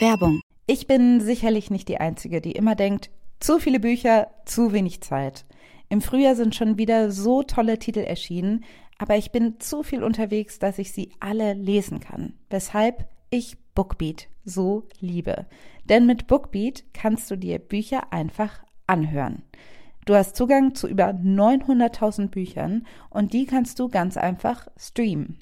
Werbung. Ich bin sicherlich nicht die Einzige, die immer denkt, zu viele Bücher, zu wenig Zeit. Im Frühjahr sind schon wieder so tolle Titel erschienen, aber ich bin zu viel unterwegs, dass ich sie alle lesen kann. Weshalb ich Bookbeat so liebe. Denn mit Bookbeat kannst du dir Bücher einfach anhören. Du hast Zugang zu über 900.000 Büchern und die kannst du ganz einfach streamen.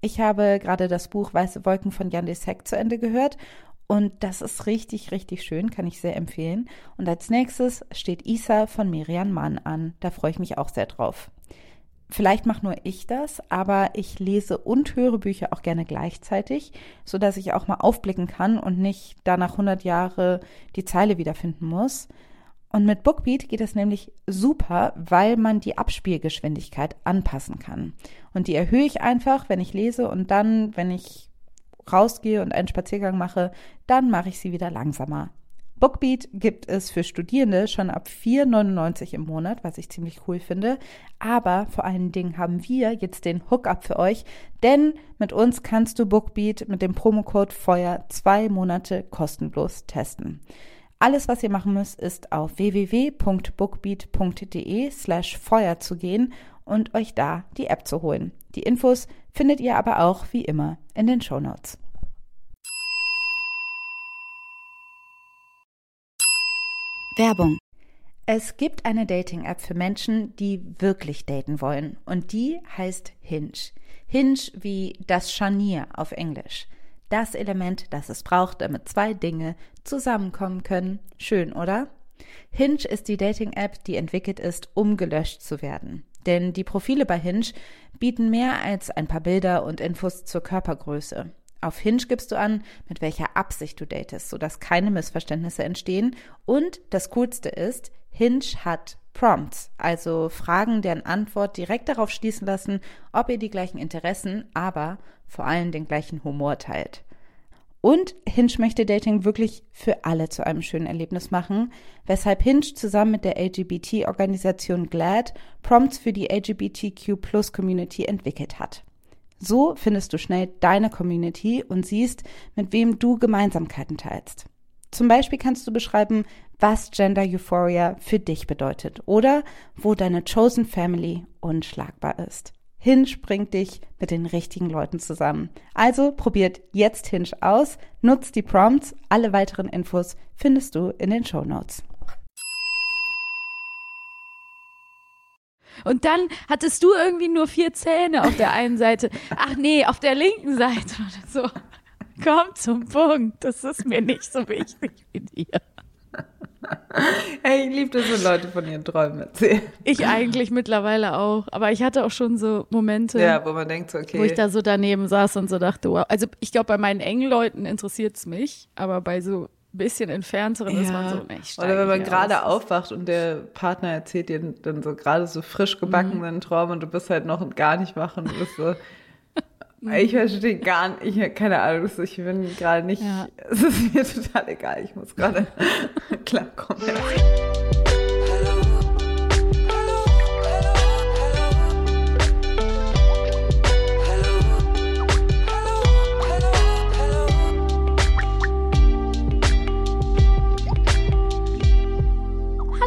Ich habe gerade das Buch Weiße Wolken von Jan de Sek zu Ende gehört und das ist richtig, richtig schön, kann ich sehr empfehlen. Und als nächstes steht Isa von Miriam Mann an. Da freue ich mich auch sehr drauf. Vielleicht mache nur ich das, aber ich lese und höre Bücher auch gerne gleichzeitig, so dass ich auch mal aufblicken kann und nicht danach 100 Jahre die Zeile wiederfinden muss. Und mit Bookbeat geht es nämlich super, weil man die Abspielgeschwindigkeit anpassen kann. Und die erhöhe ich einfach, wenn ich lese und dann, wenn ich rausgehe und einen Spaziergang mache, dann mache ich sie wieder langsamer. Bookbeat gibt es für Studierende schon ab 4,99 im Monat, was ich ziemlich cool finde. Aber vor allen Dingen haben wir jetzt den Hookup für euch, denn mit uns kannst du Bookbeat mit dem Promocode Feuer zwei Monate kostenlos testen. Alles, was ihr machen müsst, ist auf www.bookbeat.de slash Feuer zu gehen und euch da die App zu holen. Die Infos findet ihr aber auch wie immer in den Show Notes. Werbung. Es gibt eine Dating-App für Menschen, die wirklich daten wollen. Und die heißt Hinge. Hinge wie das Scharnier auf Englisch. Das Element, das es braucht, damit zwei Dinge zusammenkommen können. Schön, oder? Hinge ist die Dating-App, die entwickelt ist, um gelöscht zu werden. Denn die Profile bei Hinge bieten mehr als ein paar Bilder und Infos zur Körpergröße. Auf Hinge gibst du an, mit welcher Absicht du datest, sodass keine Missverständnisse entstehen. Und das Coolste ist, Hinge hat Prompts, also Fragen, deren Antwort direkt darauf schließen lassen, ob ihr die gleichen Interessen, aber vor allem den gleichen Humor teilt. Und Hinge möchte Dating wirklich für alle zu einem schönen Erlebnis machen, weshalb Hinge zusammen mit der LGBT-Organisation GLAD Prompts für die LGBTQ-Plus-Community entwickelt hat. So findest du schnell deine Community und siehst, mit wem du Gemeinsamkeiten teilst. Zum Beispiel kannst du beschreiben, was Gender Euphoria für dich bedeutet oder wo deine Chosen Family unschlagbar ist. Hinge bringt dich mit den richtigen Leuten zusammen. Also probiert jetzt Hinge aus, nutzt die Prompts. Alle weiteren Infos findest du in den Show Notes. Und dann hattest du irgendwie nur vier Zähne auf der einen Seite. Ach nee, auf der linken Seite oder so. Komm zum Punkt. Das ist mir nicht so wichtig wie dir. Hey, ich liebe das, wenn Leute von ihren Träumen erzählen. Ich eigentlich mittlerweile auch. Aber ich hatte auch schon so Momente, ja, wo man denkt, so, okay. wo ich da so daneben saß und so dachte, wow. Also ich glaube, bei meinen engen Leuten interessiert es mich, aber bei so bisschen entfernteren ja. ist man so, nicht. Oder wenn man gerade aufwacht und der Partner erzählt dir dann so gerade so frisch gebackenen mhm. Traum und du bist halt noch gar nicht wach und du bist so, ich verstehe gar nicht, ich, keine Ahnung, ich bin gerade nicht, ja. es ist mir total egal, ich muss gerade klarkommen.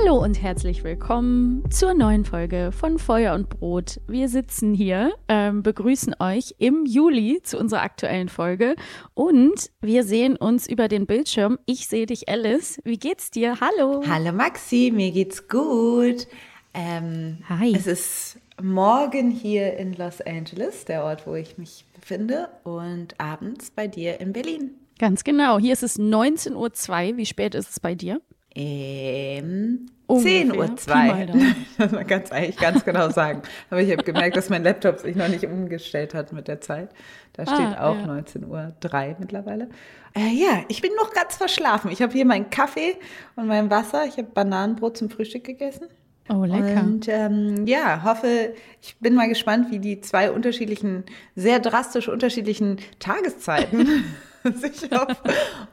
Hallo und herzlich willkommen zur neuen Folge von Feuer und Brot. Wir sitzen hier, ähm, begrüßen euch im Juli zu unserer aktuellen Folge und wir sehen uns über den Bildschirm. Ich sehe dich, Alice. Wie geht's dir? Hallo. Hallo Maxi, mir geht's gut. Ähm, Hi. Es ist morgen hier in Los Angeles, der Ort, wo ich mich befinde, und abends bei dir in Berlin. Ganz genau. Hier ist es 19.02 Uhr. Wie spät ist es bei dir? Ähm, 10 Uhr 2. Das man kann es eigentlich ganz genau sagen. Aber ich habe gemerkt, dass mein Laptop sich noch nicht umgestellt hat mit der Zeit. Da steht ah, auch ja. 19 Uhr 3 mittlerweile. Äh, ja, ich bin noch ganz verschlafen. Ich habe hier meinen Kaffee und mein Wasser. Ich habe Bananenbrot zum Frühstück gegessen. Oh, lecker. Und ähm, ja, hoffe, ich bin mal gespannt, wie die zwei unterschiedlichen, sehr drastisch unterschiedlichen Tageszeiten sich auf,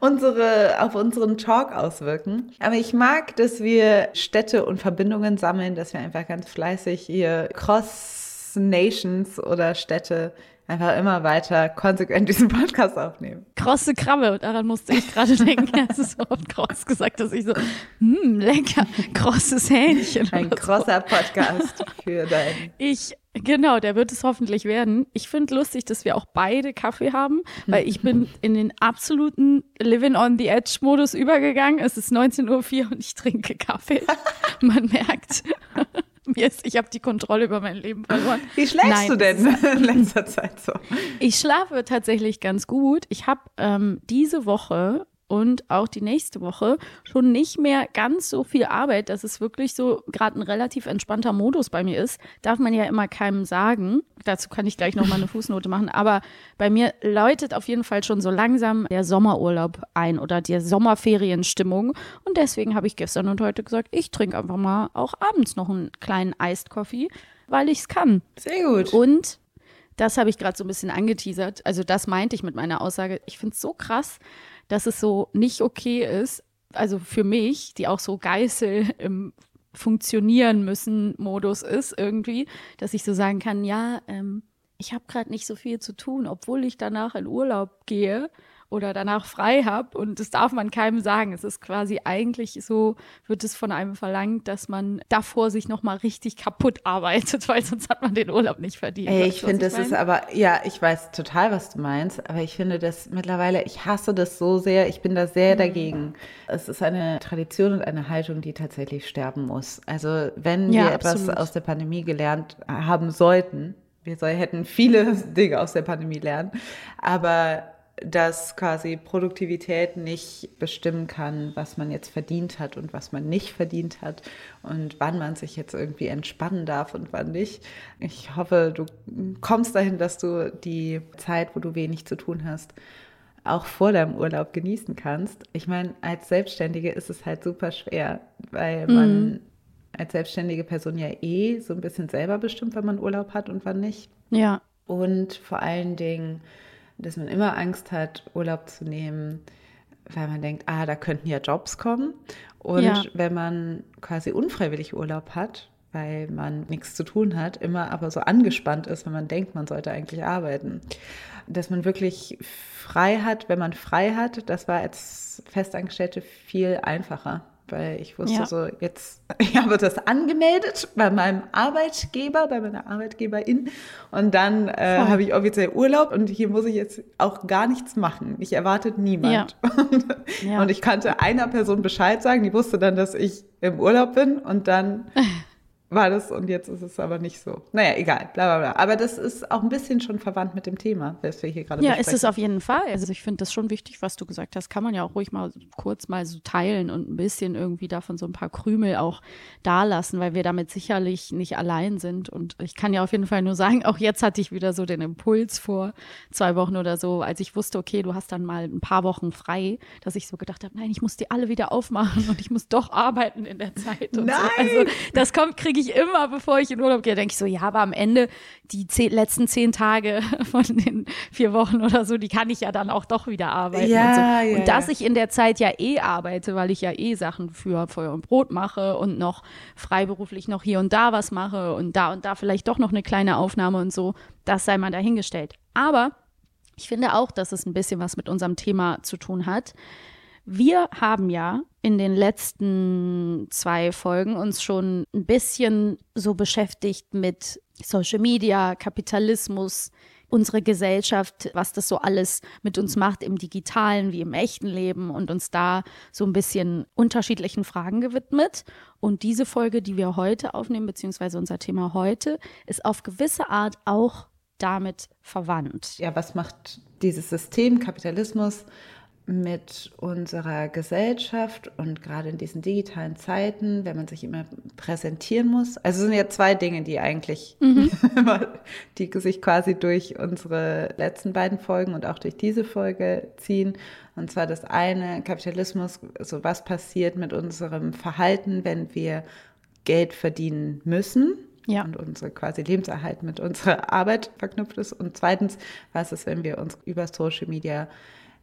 unsere, auf unseren Talk auswirken. Aber ich mag, dass wir Städte und Verbindungen sammeln, dass wir einfach ganz fleißig hier Cross Nations oder Städte einfach immer weiter konsequent diesen Podcast aufnehmen. Krosse Krabbe, daran musste ich gerade denken. Es ist so oft kross gesagt, dass ich so, hm, lecker, krosses Hähnchen. Ein krosser so. Podcast für dein. Ich, genau, der wird es hoffentlich werden. Ich finde lustig, dass wir auch beide Kaffee haben, weil ich bin in den absoluten Living on the Edge Modus übergegangen. Es ist 19.04 Uhr und ich trinke Kaffee. Man merkt. Mir ist, ich habe die Kontrolle über mein Leben verloren. Wie schläfst Nein, du denn in letzter Zeit so? Ich schlafe tatsächlich ganz gut. Ich habe ähm, diese Woche und auch die nächste Woche schon nicht mehr ganz so viel Arbeit, dass es wirklich so gerade ein relativ entspannter Modus bei mir ist. Darf man ja immer keinem sagen. Dazu kann ich gleich noch mal eine Fußnote machen. Aber bei mir läutet auf jeden Fall schon so langsam der Sommerurlaub ein oder die Sommerferienstimmung. Und deswegen habe ich gestern und heute gesagt, ich trinke einfach mal auch abends noch einen kleinen Iced Coffee, weil ich es kann. Sehr gut. Und das habe ich gerade so ein bisschen angeteasert. Also das meinte ich mit meiner Aussage. Ich finde es so krass, dass es so nicht okay ist, also für mich, die auch so Geißel im Funktionieren müssen Modus ist irgendwie, dass ich so sagen kann, ja, ähm, ich habe gerade nicht so viel zu tun, obwohl ich danach in Urlaub gehe oder danach frei habe. Und das darf man keinem sagen. Es ist quasi eigentlich so, wird es von einem verlangt, dass man davor sich nochmal richtig kaputt arbeitet, weil sonst hat man den Urlaub nicht verdient. Ey, ich finde, das ist aber, ja, ich weiß total, was du meinst, aber ich finde das mittlerweile, ich hasse das so sehr, ich bin da sehr mhm. dagegen. Es ist eine Tradition und eine Haltung, die tatsächlich sterben muss. Also wenn ja, wir etwas aus der Pandemie gelernt haben sollten, wir hätten viele Dinge aus der Pandemie lernen, aber dass quasi Produktivität nicht bestimmen kann, was man jetzt verdient hat und was man nicht verdient hat und wann man sich jetzt irgendwie entspannen darf und wann nicht. Ich hoffe, du kommst dahin, dass du die Zeit, wo du wenig zu tun hast, auch vor deinem Urlaub genießen kannst. Ich meine, als Selbstständige ist es halt super schwer, weil mhm. man als selbstständige Person ja eh so ein bisschen selber bestimmt, wann man Urlaub hat und wann nicht. Ja. Und vor allen Dingen dass man immer Angst hat, Urlaub zu nehmen, weil man denkt, ah, da könnten ja Jobs kommen. Und ja. wenn man quasi unfreiwillig Urlaub hat, weil man nichts zu tun hat, immer aber so angespannt ist, wenn man denkt, man sollte eigentlich arbeiten. Dass man wirklich frei hat, wenn man frei hat, das war als Festangestellte viel einfacher weil ich wusste ja. so, jetzt, ich habe das angemeldet bei meinem Arbeitgeber, bei meiner Arbeitgeberin und dann äh, habe ich offiziell Urlaub und hier muss ich jetzt auch gar nichts machen. Ich erwartet niemand. Ja. Und, ja. und ich kannte einer Person Bescheid sagen, die wusste dann, dass ich im Urlaub bin und dann war das und jetzt ist es aber nicht so. Naja, egal, bla bla bla. Aber das ist auch ein bisschen schon verwandt mit dem Thema, das wir hier gerade Ja, besprechen. ist es auf jeden Fall. Also ich finde das schon wichtig, was du gesagt hast. Kann man ja auch ruhig mal kurz mal so teilen und ein bisschen irgendwie davon so ein paar Krümel auch da lassen, weil wir damit sicherlich nicht allein sind. Und ich kann ja auf jeden Fall nur sagen, auch jetzt hatte ich wieder so den Impuls vor zwei Wochen oder so, als ich wusste, okay, du hast dann mal ein paar Wochen frei, dass ich so gedacht habe, nein, ich muss die alle wieder aufmachen und ich muss doch arbeiten in der Zeit. nein! So. Also das kommt, kriege ich ich immer, bevor ich in Urlaub gehe, denke ich so, ja, aber am Ende die zehn, letzten zehn Tage von den vier Wochen oder so, die kann ich ja dann auch doch wieder arbeiten. Ja, und, so. ja, und dass ja. ich in der Zeit ja eh arbeite, weil ich ja eh Sachen für Feuer und Brot mache und noch freiberuflich noch hier und da was mache und da und da vielleicht doch noch eine kleine Aufnahme und so, das sei mal dahingestellt. Aber ich finde auch, dass es ein bisschen was mit unserem Thema zu tun hat. Wir haben ja in den letzten zwei Folgen uns schon ein bisschen so beschäftigt mit Social Media, Kapitalismus, unsere Gesellschaft, was das so alles mit uns macht im digitalen wie im echten Leben und uns da so ein bisschen unterschiedlichen Fragen gewidmet. Und diese Folge, die wir heute aufnehmen, beziehungsweise unser Thema heute, ist auf gewisse Art auch damit verwandt. Ja, was macht dieses System Kapitalismus mit unserer Gesellschaft und gerade in diesen digitalen Zeiten, wenn man sich immer präsentieren muss. Also es sind ja zwei Dinge, die eigentlich, mhm. die sich quasi durch unsere letzten beiden Folgen und auch durch diese Folge ziehen. Und zwar das eine, Kapitalismus, so was passiert mit unserem Verhalten, wenn wir Geld verdienen müssen. Ja. Und unsere quasi Lebenserhalt mit unserer Arbeit verknüpft ist. Und zweitens, was ist, wenn wir uns über Social Media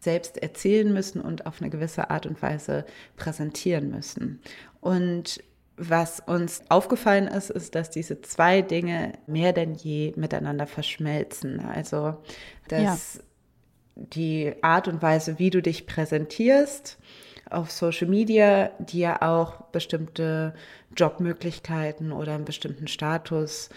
selbst erzählen müssen und auf eine gewisse Art und Weise präsentieren müssen. Und was uns aufgefallen ist, ist, dass diese zwei Dinge mehr denn je miteinander verschmelzen. Also, dass ja. die Art und Weise, wie du dich präsentierst auf Social Media, dir auch bestimmte Jobmöglichkeiten oder einen bestimmten Status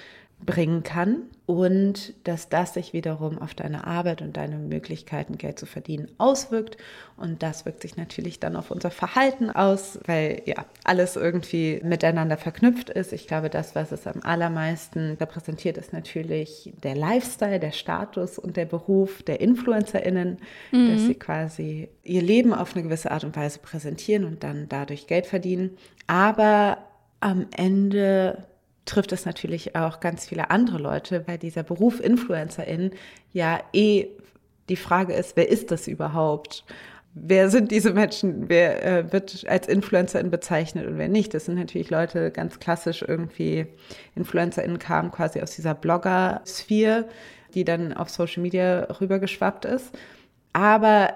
bringen kann und dass das sich wiederum auf deine Arbeit und deine Möglichkeiten, Geld zu verdienen, auswirkt. Und das wirkt sich natürlich dann auf unser Verhalten aus, weil ja alles irgendwie miteinander verknüpft ist. Ich glaube, das, was es am allermeisten repräsentiert, ist natürlich der Lifestyle, der Status und der Beruf der InfluencerInnen, mhm. dass sie quasi ihr Leben auf eine gewisse Art und Weise präsentieren und dann dadurch Geld verdienen. Aber am Ende trifft es natürlich auch ganz viele andere Leute, weil dieser Beruf Influencerin ja eh die Frage ist, wer ist das überhaupt? Wer sind diese Menschen? Wer äh, wird als Influencerin bezeichnet und wer nicht? Das sind natürlich Leute ganz klassisch irgendwie. InfluencerInnen kamen quasi aus dieser Blogger-Sphäre, die dann auf Social Media rübergeschwappt ist. Aber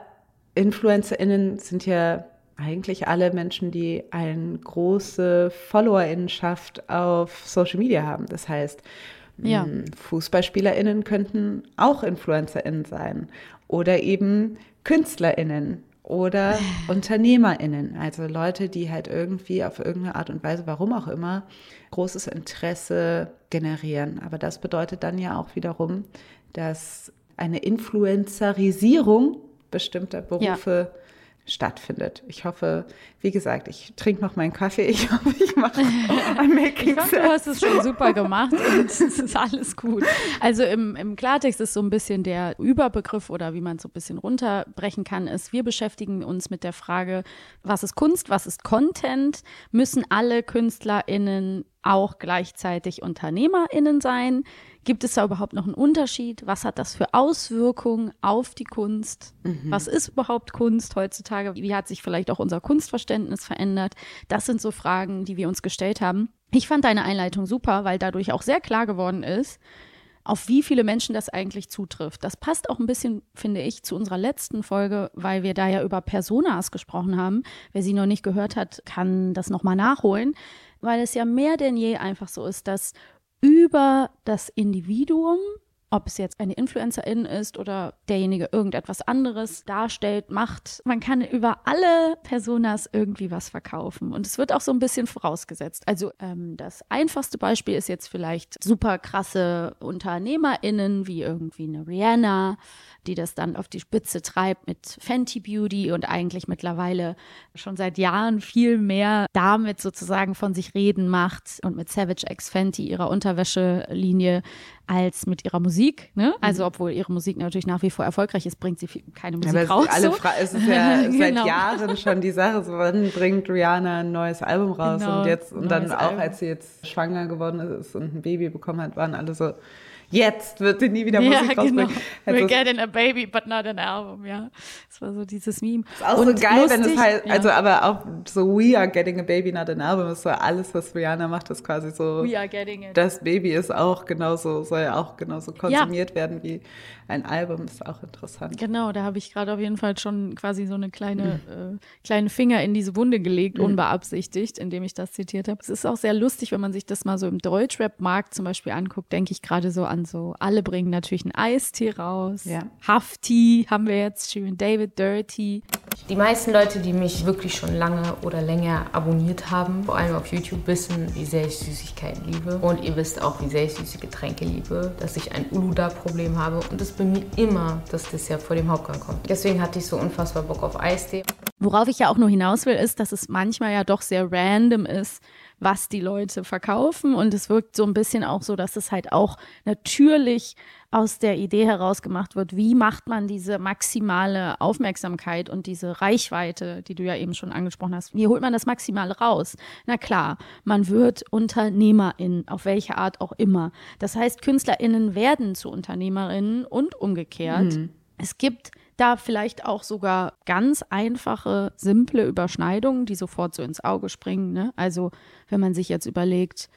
InfluencerInnen sind ja eigentlich alle Menschen, die eine große Followerinnenschaft auf Social Media haben. Das heißt, ja. FußballspielerInnen könnten auch InfluencerInnen sein oder eben KünstlerInnen oder UnternehmerInnen, also Leute, die halt irgendwie auf irgendeine Art und Weise, warum auch immer, großes Interesse generieren. Aber das bedeutet dann ja auch wiederum, dass eine Influencerisierung bestimmter Berufe ja stattfindet. Ich hoffe, wie gesagt, ich trinke noch meinen Kaffee. Ich hoffe, ich mache ein Making Ich hoffe, du hast es schon super gemacht und es ist alles gut. Also im, im Klartext ist so ein bisschen der Überbegriff oder wie man es so ein bisschen runterbrechen kann, ist, wir beschäftigen uns mit der Frage, was ist Kunst, was ist Content? Müssen alle KünstlerInnen auch gleichzeitig UnternehmerInnen sein? Gibt es da überhaupt noch einen Unterschied? Was hat das für Auswirkungen auf die Kunst? Mhm. Was ist überhaupt Kunst heutzutage? Wie hat sich vielleicht auch unser Kunstverständnis verändert? Das sind so Fragen, die wir uns gestellt haben. Ich fand deine Einleitung super, weil dadurch auch sehr klar geworden ist, auf wie viele Menschen das eigentlich zutrifft. Das passt auch ein bisschen, finde ich, zu unserer letzten Folge, weil wir da ja über Personas gesprochen haben. Wer sie noch nicht gehört hat, kann das nochmal nachholen, weil es ja mehr denn je einfach so ist, dass über das Individuum, ob es jetzt eine Influencerin ist oder derjenige irgendetwas anderes darstellt, macht. Man kann über alle Personas irgendwie was verkaufen. Und es wird auch so ein bisschen vorausgesetzt. Also ähm, das einfachste Beispiel ist jetzt vielleicht super krasse UnternehmerInnen wie irgendwie eine Rihanna die das dann auf die Spitze treibt mit Fenty Beauty und eigentlich mittlerweile schon seit Jahren viel mehr damit sozusagen von sich reden macht und mit Savage X Fenty ihrer Unterwäschelinie als mit ihrer Musik. Ne? Also obwohl ihre Musik natürlich nach wie vor erfolgreich ist, bringt sie keine Musik ja, raus. Alle so. es ist ja genau. seit Jahren schon die Sache, so wann bringt Rihanna ein neues Album raus genau, und jetzt und dann auch Album. als sie jetzt schwanger geworden ist und ein Baby bekommen hat, waren alle so jetzt wird sie nie wieder Musik ja, rausbringen. Genau. We're getting a baby, but not an album, ja. Das war so dieses Meme. Ist auch und so geil, lustig, wenn es halt, ja. also aber auch so We are getting a baby, not an album, ist so alles, was Rihanna macht, ist quasi so. We are getting it. Das Baby ist auch genauso, soll ja auch genauso konsumiert ja. werden wie ein Album, ist auch interessant. Genau, da habe ich gerade auf jeden Fall schon quasi so eine kleine, mhm. äh, kleinen Finger in diese Wunde gelegt, mhm. unbeabsichtigt, indem ich das zitiert habe. Es ist auch sehr lustig, wenn man sich das mal so im Deutschrap-Markt zum Beispiel anguckt, denke ich gerade so an so, alle bringen natürlich einen Eistee raus. Ja. Hafti haben wir jetzt schön, David Dirty. Die meisten Leute, die mich wirklich schon lange oder länger abonniert haben, vor allem auf YouTube, wissen, wie sehr ich Süßigkeiten liebe. Und ihr wisst auch, wie sehr ich süße Getränke liebe, dass ich ein Uluda-Problem habe. Und das bei mir immer das Dessert vor dem Hauptgang kommt. Deswegen hatte ich so unfassbar Bock auf Eistee. Worauf ich ja auch nur hinaus will, ist, dass es manchmal ja doch sehr random ist, was die Leute verkaufen. Und es wirkt so ein bisschen auch so, dass es halt auch natürlich aus der Idee heraus gemacht wird, wie macht man diese maximale Aufmerksamkeit und diese Reichweite, die du ja eben schon angesprochen hast, wie holt man das Maximale raus? Na klar, man wird Unternehmerin, auf welche Art auch immer. Das heißt, KünstlerInnen werden zu Unternehmerinnen und umgekehrt. Mhm. Es gibt da vielleicht auch sogar ganz einfache, simple Überschneidungen, die sofort so ins Auge springen. Ne? Also wenn man sich jetzt überlegt,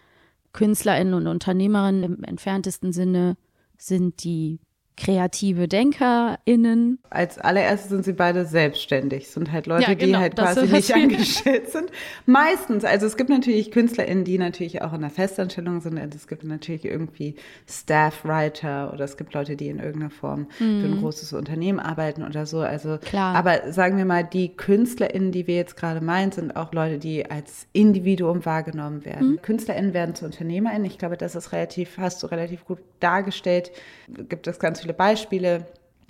KünstlerInnen und Unternehmerinnen im entferntesten Sinne sind die kreative DenkerInnen. Als allererstes sind sie beide selbstständig, sind halt Leute, ja, genau, die halt quasi nicht angestellt sind. Meistens, also es gibt natürlich KünstlerInnen, die natürlich auch in der Festanstellung sind. Es gibt natürlich irgendwie Staff-Writer oder es gibt Leute, die in irgendeiner Form mhm. für ein großes Unternehmen arbeiten oder so. Also, Klar. aber sagen wir mal, die KünstlerInnen, die wir jetzt gerade meinen, sind auch Leute, die als Individuum wahrgenommen werden. Mhm. KünstlerInnen werden zu UnternehmerInnen. Ich glaube, das ist relativ, hast du relativ gut dargestellt. Gibt es ganz viele Beispiele.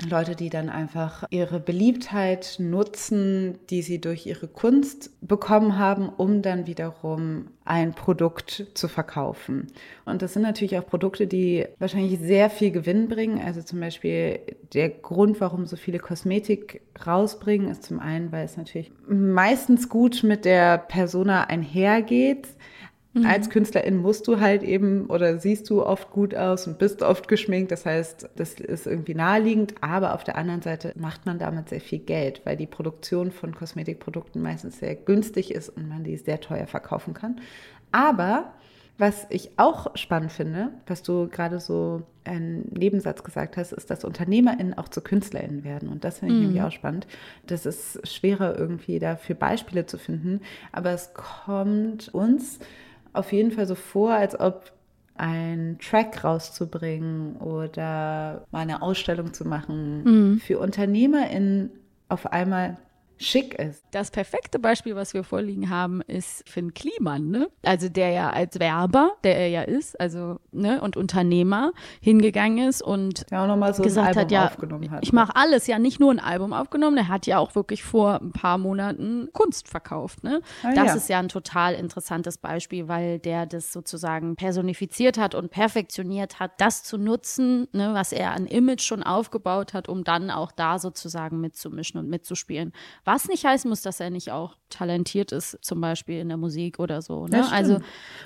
Leute, die dann einfach ihre Beliebtheit nutzen, die sie durch ihre Kunst bekommen haben, um dann wiederum ein Produkt zu verkaufen. Und das sind natürlich auch Produkte, die wahrscheinlich sehr viel Gewinn bringen. Also zum Beispiel der Grund, warum so viele Kosmetik rausbringen, ist zum einen, weil es natürlich meistens gut mit der Persona einhergeht. Mhm. Als Künstlerin musst du halt eben oder siehst du oft gut aus und bist oft geschminkt. Das heißt, das ist irgendwie naheliegend. Aber auf der anderen Seite macht man damit sehr viel Geld, weil die Produktion von Kosmetikprodukten meistens sehr günstig ist und man die sehr teuer verkaufen kann. Aber was ich auch spannend finde, was du gerade so einen Nebensatz gesagt hast, ist, dass UnternehmerInnen auch zu KünstlerInnen werden. Und das finde ich mm. nämlich auch spannend. Das ist schwerer irgendwie dafür Beispiele zu finden. Aber es kommt uns auf jeden Fall so vor, als ob ein Track rauszubringen oder mal eine Ausstellung zu machen, mhm. für UnternehmerInnen auf einmal schick ist. Das perfekte Beispiel, was wir vorliegen haben, ist Finn Kliman, ne? Also der ja als Werber, der er ja ist, also ne, und Unternehmer hingegangen ist und ja, auch noch mal so gesagt hat, ja, hat, ich mache alles, ja nicht nur ein Album aufgenommen, er hat ja auch wirklich vor ein paar Monaten Kunst verkauft, ne? Ah, das ja. ist ja ein total interessantes Beispiel, weil der das sozusagen personifiziert hat und perfektioniert hat, das zu nutzen, ne, was er an Image schon aufgebaut hat, um dann auch da sozusagen mitzumischen und mitzuspielen. Was nicht heißen muss, dass er nicht auch talentiert ist, zum Beispiel in der Musik oder so. Ne? Also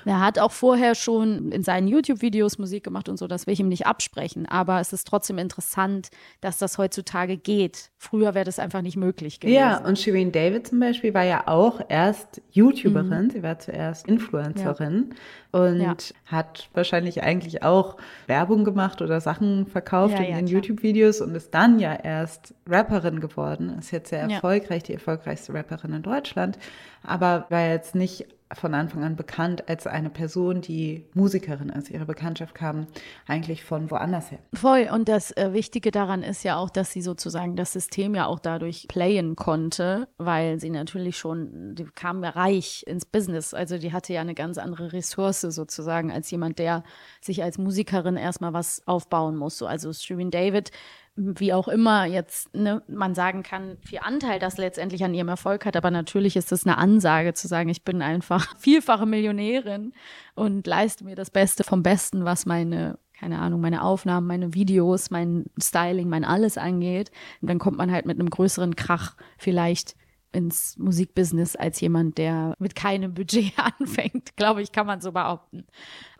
er hat auch vorher schon in seinen YouTube-Videos Musik gemacht und so, das will ich ihm nicht absprechen. Aber es ist trotzdem interessant, dass das heutzutage geht. Früher wäre das einfach nicht möglich gewesen. Ja, und Shireen David zum Beispiel war ja auch erst YouTuberin, mhm. sie war zuerst Influencerin. Ja und ja. hat wahrscheinlich eigentlich auch Werbung gemacht oder Sachen verkauft ja, in den YouTube-Videos und ist dann ja erst Rapperin geworden. Ist jetzt sehr erfolgreich, die erfolgreichste Rapperin in Deutschland, aber war jetzt nicht von Anfang an bekannt als eine Person, die Musikerin ist. Ihre Bekanntschaft kam eigentlich von woanders her. Voll. Und das äh, Wichtige daran ist ja auch, dass sie sozusagen das System ja auch dadurch playen konnte, weil sie natürlich schon, die kam ja reich ins Business. Also die hatte ja eine ganz andere Ressource sozusagen als jemand, der sich als Musikerin erstmal was aufbauen muss. So, also Shirin David wie auch immer jetzt ne, man sagen kann, viel Anteil das letztendlich an ihrem Erfolg hat. Aber natürlich ist es eine Ansage zu sagen, ich bin einfach vielfache Millionärin und leiste mir das Beste vom Besten, was meine keine Ahnung, meine Aufnahmen, meine Videos, mein Styling, mein alles angeht. Und dann kommt man halt mit einem größeren Krach vielleicht ins Musikbusiness als jemand, der mit keinem Budget anfängt, glaube ich, kann man so behaupten.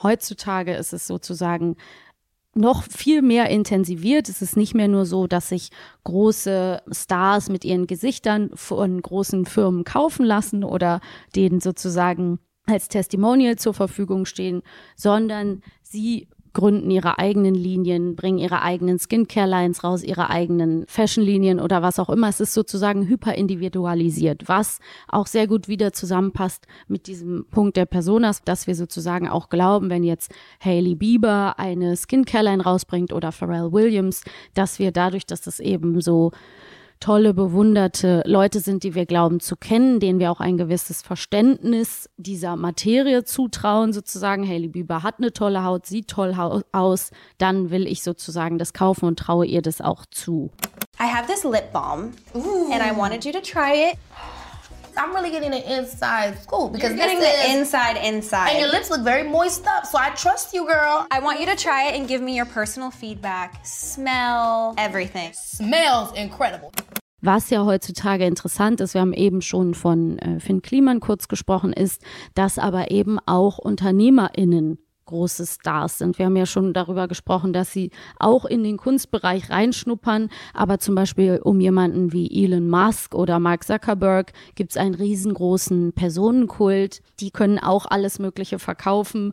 Heutzutage ist es sozusagen noch viel mehr intensiviert. Es ist nicht mehr nur so, dass sich große Stars mit ihren Gesichtern von großen Firmen kaufen lassen oder denen sozusagen als Testimonial zur Verfügung stehen, sondern sie gründen ihre eigenen Linien, bringen ihre eigenen Skincare-Lines raus, ihre eigenen Fashion-Linien oder was auch immer. Es ist sozusagen hyperindividualisiert, was auch sehr gut wieder zusammenpasst mit diesem Punkt der Personas, dass wir sozusagen auch glauben, wenn jetzt Hailey Bieber eine Skincare-Line rausbringt oder Pharrell Williams, dass wir dadurch, dass das eben so tolle, bewunderte Leute sind, die wir glauben zu kennen, denen wir auch ein gewisses Verständnis dieser Materie zutrauen, sozusagen, Hailey Bieber hat eine tolle Haut, sieht toll aus, dann will ich sozusagen das kaufen und traue ihr das auch zu. I have this lip balm Ooh. and I wanted you to try it. I'm really getting the inside scoop because You're getting the is, inside inside. And your lips look very moist up, so I trust you, girl. I want you to try it and give me your personal feedback. Smell everything. Smells incredible. Was ja heutzutage interessant ist, wir haben eben schon von äh, Finn Kliman kurz gesprochen, ist, dass aber eben auch UnternehmerInnen große Stars sind. Wir haben ja schon darüber gesprochen, dass sie auch in den Kunstbereich reinschnuppern, aber zum Beispiel um jemanden wie Elon Musk oder Mark Zuckerberg gibt es einen riesengroßen Personenkult. Die können auch alles Mögliche verkaufen,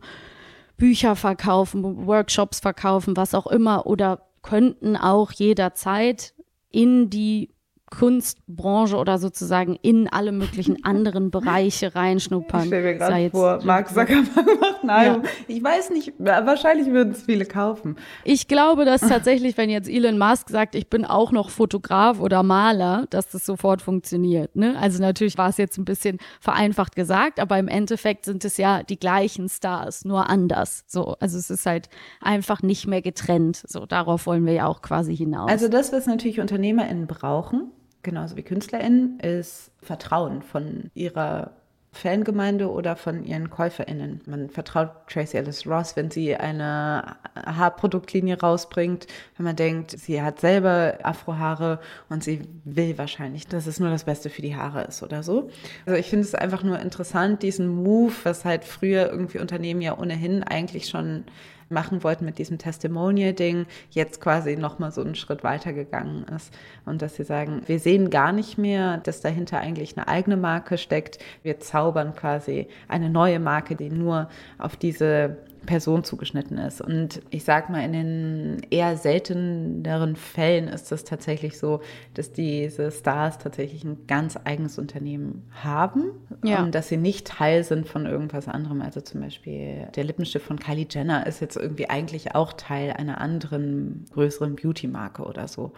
Bücher verkaufen, Workshops verkaufen, was auch immer oder könnten auch jederzeit in die Kunstbranche oder sozusagen in alle möglichen anderen Bereiche reinschnuppern. Ich stelle mir gerade vor, Mark Zuckerberg macht Nahrung. Ja. Ich weiß nicht, wahrscheinlich würden es viele kaufen. Ich glaube, dass tatsächlich, wenn jetzt Elon Musk sagt, ich bin auch noch Fotograf oder Maler, dass das sofort funktioniert. Ne? Also natürlich war es jetzt ein bisschen vereinfacht gesagt, aber im Endeffekt sind es ja die gleichen Stars, nur anders. So, also es ist halt einfach nicht mehr getrennt. So, darauf wollen wir ja auch quasi hinaus. Also das, was natürlich UnternehmerInnen brauchen, genauso wie KünstlerInnen, ist Vertrauen von ihrer Fangemeinde oder von ihren KäuferInnen. Man vertraut Tracy Ellis Ross, wenn sie eine Haarproduktlinie rausbringt, wenn man denkt, sie hat selber Afrohaare und sie will wahrscheinlich, dass es nur das Beste für die Haare ist oder so. Also ich finde es einfach nur interessant, diesen Move, was halt früher irgendwie Unternehmen ja ohnehin eigentlich schon machen wollten mit diesem Testimonial-Ding, jetzt quasi nochmal so einen Schritt weitergegangen ist. Und dass sie sagen, wir sehen gar nicht mehr, dass dahinter eigentlich eine eigene Marke steckt. Wir zaubern quasi eine neue Marke, die nur auf diese Person zugeschnitten ist. Und ich sag mal, in den eher selteneren Fällen ist es tatsächlich so, dass diese Stars tatsächlich ein ganz eigenes Unternehmen haben ja. und dass sie nicht Teil sind von irgendwas anderem. Also zum Beispiel der Lippenstift von Kylie Jenner ist jetzt irgendwie eigentlich auch Teil einer anderen größeren Beauty-Marke oder so.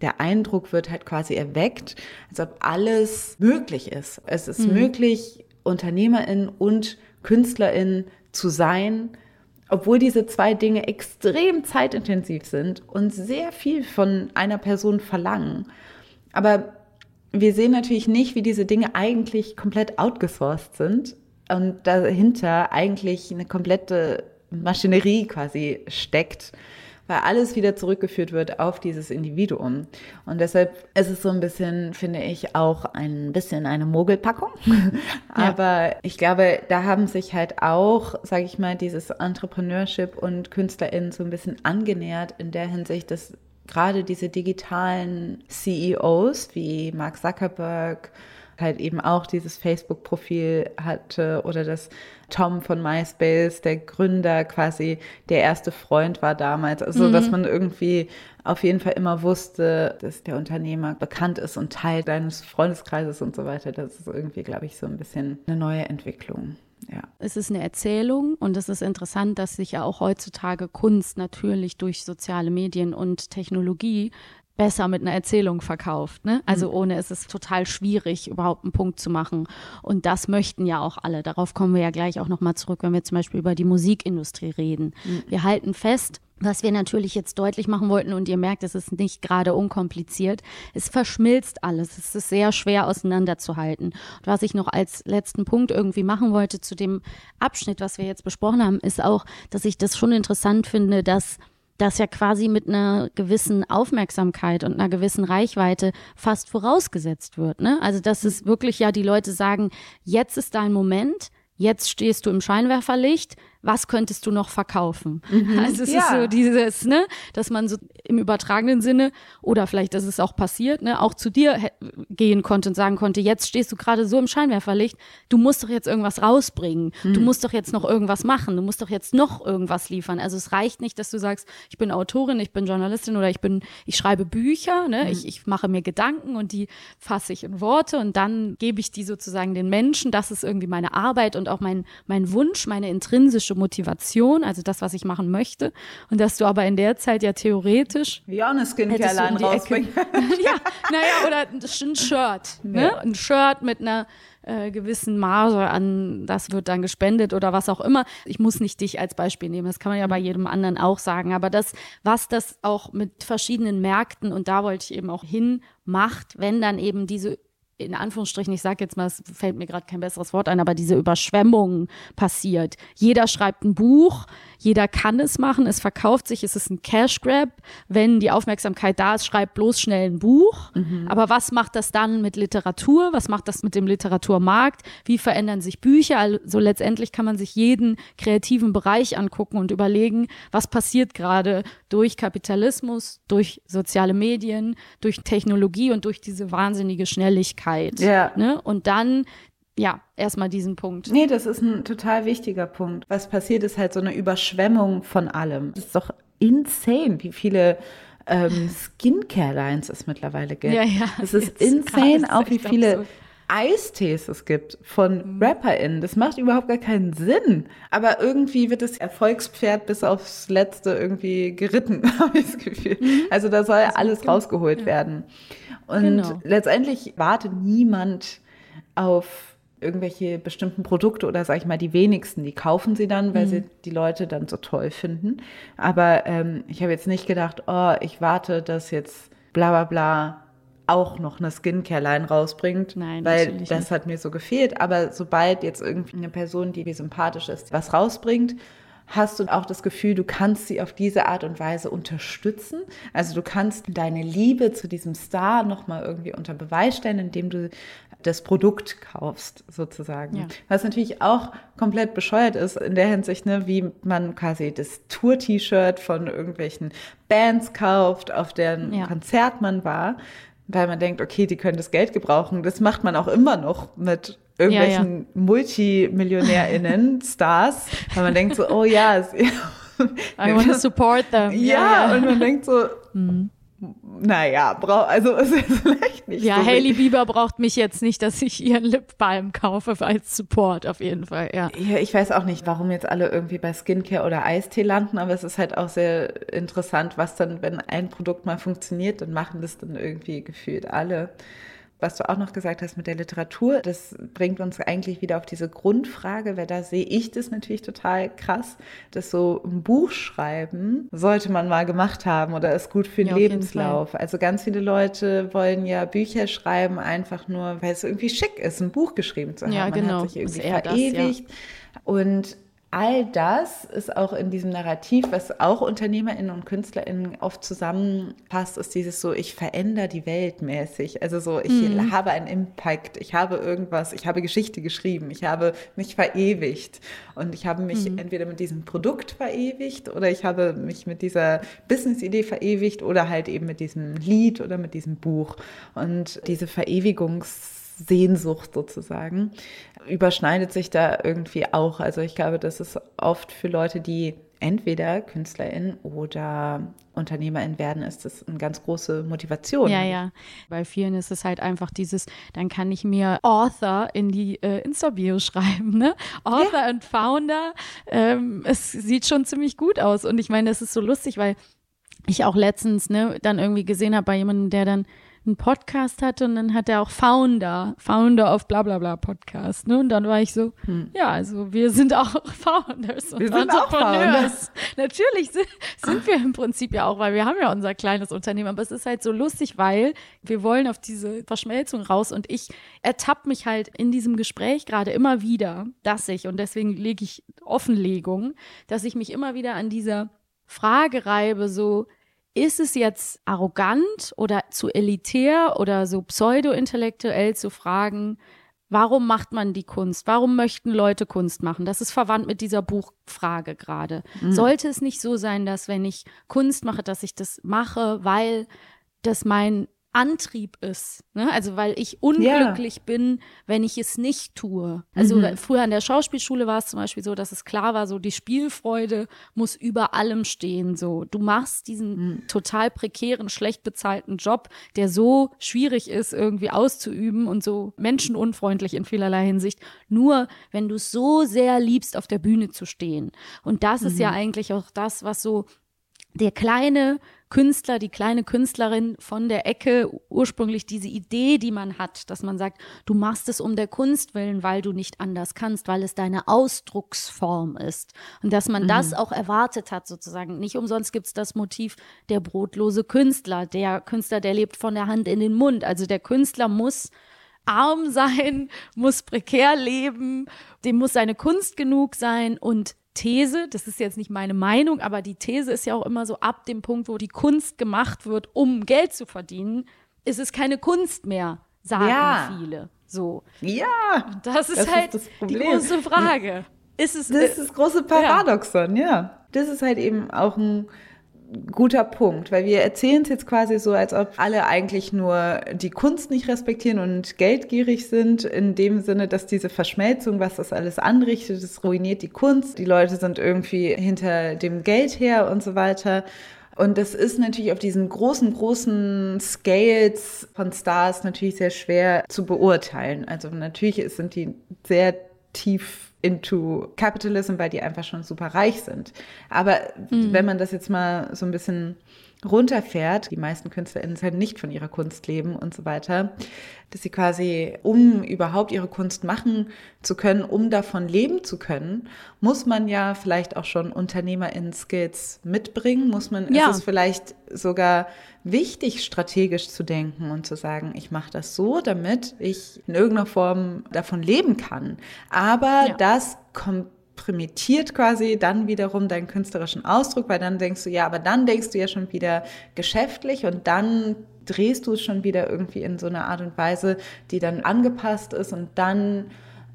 Der Eindruck wird halt quasi erweckt, als ob alles möglich ist. Es ist mhm. möglich, Unternehmerin und Künstlerin zu sein, obwohl diese zwei Dinge extrem zeitintensiv sind und sehr viel von einer Person verlangen. Aber wir sehen natürlich nicht, wie diese Dinge eigentlich komplett outgesourced sind und dahinter eigentlich eine komplette Maschinerie quasi steckt, weil alles wieder zurückgeführt wird auf dieses Individuum. Und deshalb ist es so ein bisschen, finde ich, auch ein bisschen eine Mogelpackung. Aber ja. ich glaube, da haben sich halt auch, sage ich mal, dieses Entrepreneurship und KünstlerInnen so ein bisschen angenähert in der Hinsicht, dass gerade diese digitalen CEOs wie Mark Zuckerberg, halt eben auch dieses Facebook-Profil hatte oder dass Tom von MySpace, der Gründer, quasi der erste Freund war damals. Also, mhm. dass man irgendwie auf jeden Fall immer wusste, dass der Unternehmer bekannt ist und Teil deines Freundeskreises und so weiter. Das ist irgendwie, glaube ich, so ein bisschen eine neue Entwicklung. Ja. Es ist eine Erzählung und es ist interessant, dass sich ja auch heutzutage Kunst natürlich durch soziale Medien und Technologie besser mit einer Erzählung verkauft. Ne? Also mhm. ohne ist es total schwierig, überhaupt einen Punkt zu machen. Und das möchten ja auch alle. Darauf kommen wir ja gleich auch nochmal zurück, wenn wir zum Beispiel über die Musikindustrie reden. Mhm. Wir halten fest, was wir natürlich jetzt deutlich machen wollten, und ihr merkt, es ist nicht gerade unkompliziert, es verschmilzt alles. Es ist sehr schwer auseinanderzuhalten. Und was ich noch als letzten Punkt irgendwie machen wollte zu dem Abschnitt, was wir jetzt besprochen haben, ist auch, dass ich das schon interessant finde, dass das ja quasi mit einer gewissen Aufmerksamkeit und einer gewissen Reichweite fast vorausgesetzt wird. Ne? Also dass es wirklich ja die Leute sagen, jetzt ist dein Moment, jetzt stehst du im Scheinwerferlicht, was könntest du noch verkaufen? Mhm. Also es ja. ist so dieses, ne, dass man so im übertragenen Sinne oder vielleicht, dass es auch passiert, ne, auch zu dir gehen konnte und sagen konnte, jetzt stehst du gerade so im Scheinwerferlicht, du musst doch jetzt irgendwas rausbringen, mhm. du musst doch jetzt noch irgendwas machen, du musst doch jetzt noch irgendwas liefern. Also es reicht nicht, dass du sagst, ich bin Autorin, ich bin Journalistin oder ich bin, ich schreibe Bücher, ne, mhm. ich, ich mache mir Gedanken und die fasse ich in Worte und dann gebe ich die sozusagen den Menschen. Das ist irgendwie meine Arbeit und auch mein, mein Wunsch, meine intrinsische intrinsische Motivation, also das, was ich machen möchte. Und dass du aber in der Zeit ja theoretisch. Wie auch eine Skincare-Line rausbringen. ja, naja, oder ein Shirt. Ne? Ja. Ein Shirt mit einer äh, gewissen Marge an, das wird dann gespendet oder was auch immer. Ich muss nicht dich als Beispiel nehmen, das kann man ja bei jedem anderen auch sagen. Aber das, was das auch mit verschiedenen Märkten, und da wollte ich eben auch hin, macht, wenn dann eben diese in Anführungsstrichen, ich sage jetzt mal, es fällt mir gerade kein besseres Wort ein, aber diese Überschwemmung passiert. Jeder schreibt ein Buch, jeder kann es machen, es verkauft sich, es ist ein Cash Grab. Wenn die Aufmerksamkeit da ist, schreibt bloß schnell ein Buch. Mhm. Aber was macht das dann mit Literatur? Was macht das mit dem Literaturmarkt? Wie verändern sich Bücher? Also letztendlich kann man sich jeden kreativen Bereich angucken und überlegen, was passiert gerade durch Kapitalismus, durch soziale Medien, durch Technologie und durch diese wahnsinnige Schnelligkeit. Ja. Ne? Und dann ja, erstmal diesen Punkt. Nee, das ist ein total wichtiger Punkt. Was passiert, ist halt so eine Überschwemmung von allem. Das ist doch insane, wie viele ähm, Skincare-Lines es mittlerweile gibt. Ja, ja. Es ist insane, auch wie viele absurd. Eistees es gibt von mhm. RapperInnen. Das macht überhaupt gar keinen Sinn. Aber irgendwie wird das Erfolgspferd bis aufs Letzte irgendwie geritten, habe ich das Gefühl. Mhm. Also da soll also, alles rausgeholt ja. werden. Und genau. letztendlich wartet niemand auf irgendwelche bestimmten Produkte oder sage ich mal die wenigsten, die kaufen sie dann, weil mhm. sie die Leute dann so toll finden. Aber ähm, ich habe jetzt nicht gedacht, oh, ich warte, dass jetzt bla bla bla auch noch eine Skincare-Line rausbringt, Nein, weil das nicht. hat mir so gefehlt. Aber sobald jetzt irgendwie eine Person, die mir sympathisch ist, was rausbringt, hast du auch das Gefühl, du kannst sie auf diese Art und Weise unterstützen. Also du kannst deine Liebe zu diesem Star nochmal irgendwie unter Beweis stellen, indem du das Produkt kaufst, sozusagen. Ja. Was natürlich auch komplett bescheuert ist in der Hinsicht, ne, wie man quasi das Tour-T-Shirt von irgendwelchen Bands kauft, auf deren ja. Konzert man war weil man denkt, okay, die können das Geld gebrauchen. Das macht man auch immer noch mit irgendwelchen ja, ja. MultimillionärInnen, Stars, weil man denkt so, oh ja, I want to support them. Ja, ja, und man denkt so, mhm naja, brauch, also ist vielleicht nicht Ja, so Hailey Bieber braucht mich jetzt nicht, dass ich ihren Lipbalm kaufe als Support auf jeden Fall, ja. Ja, ich weiß auch nicht, warum jetzt alle irgendwie bei Skincare oder Eistee landen, aber es ist halt auch sehr interessant, was dann, wenn ein Produkt mal funktioniert, dann machen das dann irgendwie gefühlt alle was du auch noch gesagt hast mit der Literatur, das bringt uns eigentlich wieder auf diese Grundfrage, weil da sehe ich das natürlich total krass, dass so ein Buch schreiben sollte man mal gemacht haben oder ist gut für den ja, Lebenslauf. Also ganz viele Leute wollen ja Bücher schreiben, einfach nur, weil es irgendwie schick ist, ein Buch geschrieben zu haben. Ja, genau. Man hat genau. sich irgendwie verewigt. Das, ja. Und all das ist auch in diesem Narrativ, was auch UnternehmerInnen und KünstlerInnen oft zusammenpasst, ist dieses so, ich verändere die Welt mäßig. Also so, ich mhm. habe einen Impact, ich habe irgendwas, ich habe Geschichte geschrieben, ich habe mich verewigt. Und ich habe mich mhm. entweder mit diesem Produkt verewigt oder ich habe mich mit dieser Business-Idee verewigt oder halt eben mit diesem Lied oder mit diesem Buch. Und diese Verewigungs- Sehnsucht sozusagen, überschneidet sich da irgendwie auch. Also ich glaube, das ist oft für Leute, die entweder Künstlerin oder Unternehmerin werden, ist das eine ganz große Motivation. Ja, ja. Bei vielen ist es halt einfach dieses, dann kann ich mir Author in die äh, Insta-Bio schreiben, ne? Author ja. und Founder. Ähm, es sieht schon ziemlich gut aus. Und ich meine, das ist so lustig, weil ich auch letztens ne, dann irgendwie gesehen habe bei jemandem, der dann einen Podcast hatte und dann hat er auch Founder, Founder of bla bla bla Podcast. Ne? Und dann war ich so, hm. ja, also wir sind auch Founders und wir sind Entrepreneurs. Auch Founders. Natürlich sind, sind wir im Prinzip ja auch, weil wir haben ja unser kleines Unternehmen, aber es ist halt so lustig, weil wir wollen auf diese Verschmelzung raus und ich ertappe mich halt in diesem Gespräch gerade immer wieder, dass ich, und deswegen lege ich Offenlegung, dass ich mich immer wieder an dieser Frage reibe, so, ist es jetzt arrogant oder zu elitär oder so pseudo-intellektuell zu fragen, warum macht man die Kunst? Warum möchten Leute Kunst machen? Das ist verwandt mit dieser Buchfrage gerade. Mhm. Sollte es nicht so sein, dass wenn ich Kunst mache, dass ich das mache, weil das mein Antrieb ist. Ne? Also weil ich unglücklich ja. bin, wenn ich es nicht tue. Also mhm. früher an der Schauspielschule war es zum Beispiel so, dass es klar war, so die Spielfreude muss über allem stehen. So du machst diesen mhm. total prekären, schlecht bezahlten Job, der so schwierig ist irgendwie auszuüben und so menschenunfreundlich in vielerlei Hinsicht, nur wenn du es so sehr liebst, auf der Bühne zu stehen. Und das mhm. ist ja mhm. eigentlich auch das, was so der kleine Künstler, die kleine Künstlerin von der Ecke, ursprünglich diese Idee, die man hat, dass man sagt, du machst es um der Kunst willen, weil du nicht anders kannst, weil es deine Ausdrucksform ist. Und dass man mhm. das auch erwartet hat, sozusagen. Nicht umsonst gibt es das Motiv der brotlose Künstler, der Künstler, der lebt von der Hand in den Mund. Also der Künstler muss arm sein, muss prekär leben, dem muss seine Kunst genug sein und These, das ist jetzt nicht meine Meinung, aber die These ist ja auch immer so, ab dem Punkt, wo die Kunst gemacht wird, um Geld zu verdienen, ist es keine Kunst mehr, sagen ja. viele. So. Ja. Das ist das halt ist die große Frage. Ist es, das ist das große Paradoxon, ja. ja. Das ist halt eben auch ein guter Punkt, weil wir erzählen es jetzt quasi so, als ob alle eigentlich nur die Kunst nicht respektieren und geldgierig sind, in dem Sinne, dass diese Verschmelzung, was das alles anrichtet, das ruiniert die Kunst. Die Leute sind irgendwie hinter dem Geld her und so weiter. Und das ist natürlich auf diesen großen, großen Scales von Stars natürlich sehr schwer zu beurteilen. Also natürlich sind die sehr tief into Capitalism, weil die einfach schon super reich sind. Aber mhm. wenn man das jetzt mal so ein bisschen runterfährt, die meisten KünstlerInnen halt nicht von ihrer Kunst leben und so weiter, dass sie quasi, um überhaupt ihre Kunst machen zu können, um davon leben zu können, muss man ja vielleicht auch schon UnternehmerInnen-Skills mitbringen, muss man, ja. ist es vielleicht sogar wichtig, strategisch zu denken und zu sagen, ich mache das so, damit ich in irgendeiner Form davon leben kann. Aber ja. das kommt primitiert quasi dann wiederum deinen künstlerischen Ausdruck, weil dann denkst du, ja, aber dann denkst du ja schon wieder geschäftlich und dann drehst du es schon wieder irgendwie in so eine Art und Weise, die dann angepasst ist und dann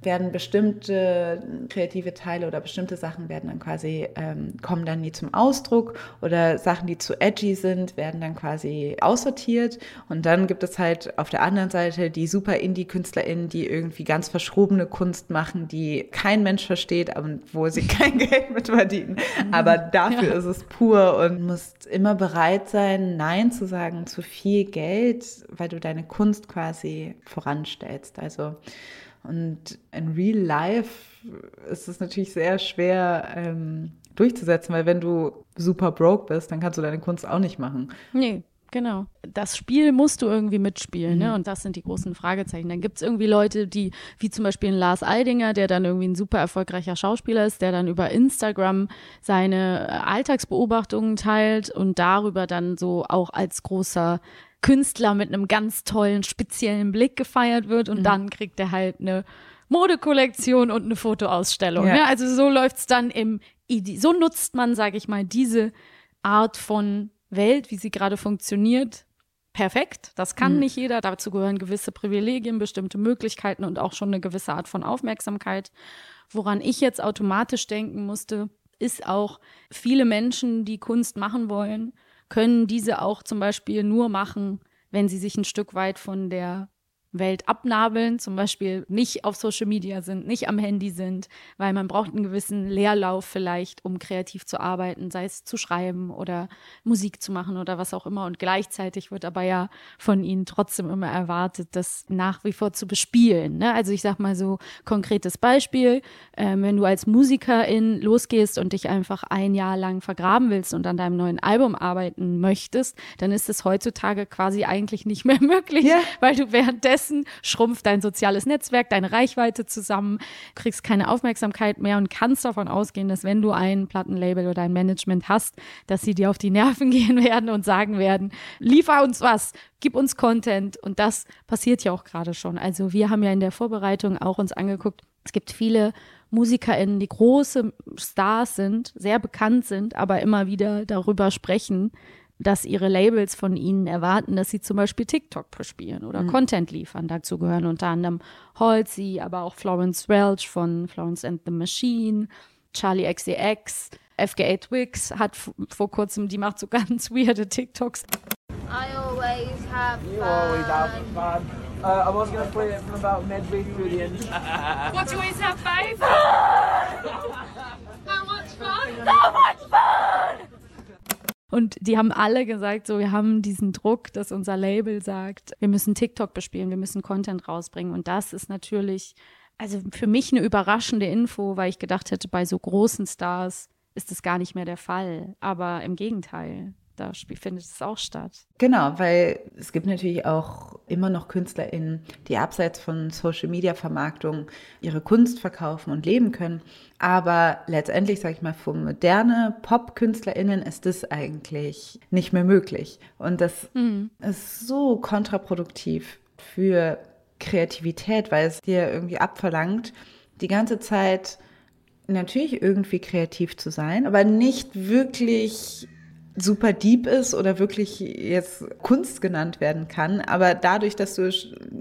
werden bestimmte kreative Teile oder bestimmte Sachen werden dann quasi, ähm, kommen dann nie zum Ausdruck oder Sachen, die zu edgy sind, werden dann quasi aussortiert. Und dann gibt es halt auf der anderen Seite die super Indie-KünstlerInnen, die irgendwie ganz verschrobene Kunst machen, die kein Mensch versteht, und wo sie kein Geld mit verdienen. Aber dafür ja. ist es pur und musst immer bereit sein, Nein zu sagen zu viel Geld, weil du deine Kunst quasi voranstellst. Also und in Real Life ist es natürlich sehr schwer ähm, durchzusetzen, weil wenn du super broke bist, dann kannst du deine Kunst auch nicht machen. Nee. Genau. Das Spiel musst du irgendwie mitspielen, ne? mhm. ne? Und das sind die großen Fragezeichen. Dann gibt es irgendwie Leute, die, wie zum Beispiel ein Lars Eidinger, der dann irgendwie ein super erfolgreicher Schauspieler ist, der dann über Instagram seine Alltagsbeobachtungen teilt und darüber dann so auch als großer Künstler mit einem ganz tollen, speziellen Blick gefeiert wird und mhm. dann kriegt er halt eine Modekollektion und eine Fotoausstellung. Ja. Ne? Also so läuft's dann im, so nutzt man, sage ich mal, diese Art von Welt, wie sie gerade funktioniert, perfekt. Das kann mhm. nicht jeder. Dazu gehören gewisse Privilegien, bestimmte Möglichkeiten und auch schon eine gewisse Art von Aufmerksamkeit. Woran ich jetzt automatisch denken musste, ist auch viele Menschen, die Kunst machen wollen, können diese auch zum Beispiel nur machen, wenn sie sich ein Stück weit von der Welt abnabeln, zum Beispiel nicht auf Social Media sind, nicht am Handy sind, weil man braucht einen gewissen Leerlauf vielleicht, um kreativ zu arbeiten, sei es zu schreiben oder Musik zu machen oder was auch immer. Und gleichzeitig wird aber ja von ihnen trotzdem immer erwartet, das nach wie vor zu bespielen. Ne? Also ich sag mal so konkretes Beispiel, äh, wenn du als Musikerin losgehst und dich einfach ein Jahr lang vergraben willst und an deinem neuen Album arbeiten möchtest, dann ist es heutzutage quasi eigentlich nicht mehr möglich, ja. weil du währenddessen Währenddessen schrumpft dein soziales Netzwerk, deine Reichweite zusammen, kriegst keine Aufmerksamkeit mehr und kannst davon ausgehen, dass wenn du ein Plattenlabel oder ein Management hast, dass sie dir auf die Nerven gehen werden und sagen werden, liefer uns was, gib uns Content. Und das passiert ja auch gerade schon. Also wir haben ja in der Vorbereitung auch uns angeguckt, es gibt viele MusikerInnen, die große Stars sind, sehr bekannt sind, aber immer wieder darüber sprechen, dass ihre Labels von ihnen erwarten, dass sie zum Beispiel TikTok bespielen oder mhm. Content liefern. Dazu gehören unter anderem Halsey, aber auch Florence Welch von Florence and the Machine, Charlie XCX, FGA Twix hat vor kurzem, die macht so ganz weirde TikToks. I always have fun. You always have fun. Uh, I was gonna play it from about midway through the end. what do you always have, babe? How much fun? So much fun! Und die haben alle gesagt, so, wir haben diesen Druck, dass unser Label sagt, wir müssen TikTok bespielen, wir müssen Content rausbringen. Und das ist natürlich, also für mich eine überraschende Info, weil ich gedacht hätte, bei so großen Stars ist das gar nicht mehr der Fall. Aber im Gegenteil da findet es auch statt. Genau, weil es gibt natürlich auch immer noch KünstlerInnen, die abseits von Social Media Vermarktung ihre Kunst verkaufen und leben können. Aber letztendlich, sage ich mal, für moderne Pop-KünstlerInnen ist das eigentlich nicht mehr möglich. Und das mhm. ist so kontraproduktiv für Kreativität, weil es dir irgendwie abverlangt, die ganze Zeit natürlich irgendwie kreativ zu sein, aber nicht wirklich super deep ist oder wirklich jetzt Kunst genannt werden kann. Aber dadurch, dass du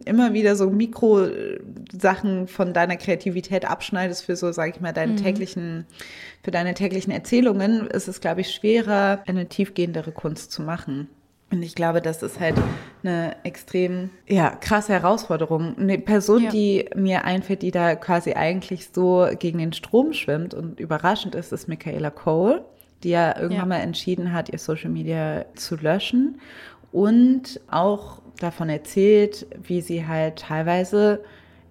immer wieder so Mikrosachen von deiner Kreativität abschneidest für so, sage ich mal, deine mhm. täglichen, für deine täglichen Erzählungen, ist es, glaube ich, schwerer, eine tiefgehendere Kunst zu machen. Und ich glaube, das ist halt eine extrem ja, krasse Herausforderung. Eine Person, ja. die mir einfällt, die da quasi eigentlich so gegen den Strom schwimmt und überraschend ist, ist Michaela Cole die ja irgendwann ja. mal entschieden hat, ihr Social Media zu löschen und auch davon erzählt, wie sie halt teilweise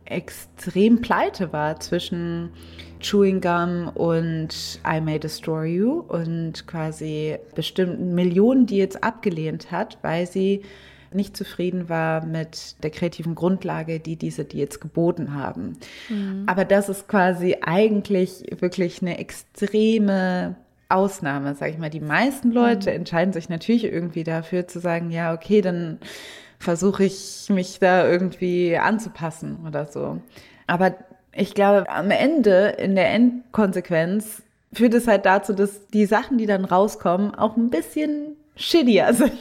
extrem pleite war zwischen Chewing Gum und I May Destroy You und quasi bestimmten Millionen Deals abgelehnt hat, weil sie nicht zufrieden war mit der kreativen Grundlage, die diese Deals geboten haben. Mhm. Aber das ist quasi eigentlich wirklich eine extreme Ausnahme, sage ich mal. Die meisten Leute mhm. entscheiden sich natürlich irgendwie dafür zu sagen, ja, okay, dann versuche ich mich da irgendwie anzupassen oder so. Aber ich glaube, am Ende, in der Endkonsequenz, führt es halt dazu, dass die Sachen, die dann rauskommen, auch ein bisschen shittier sind.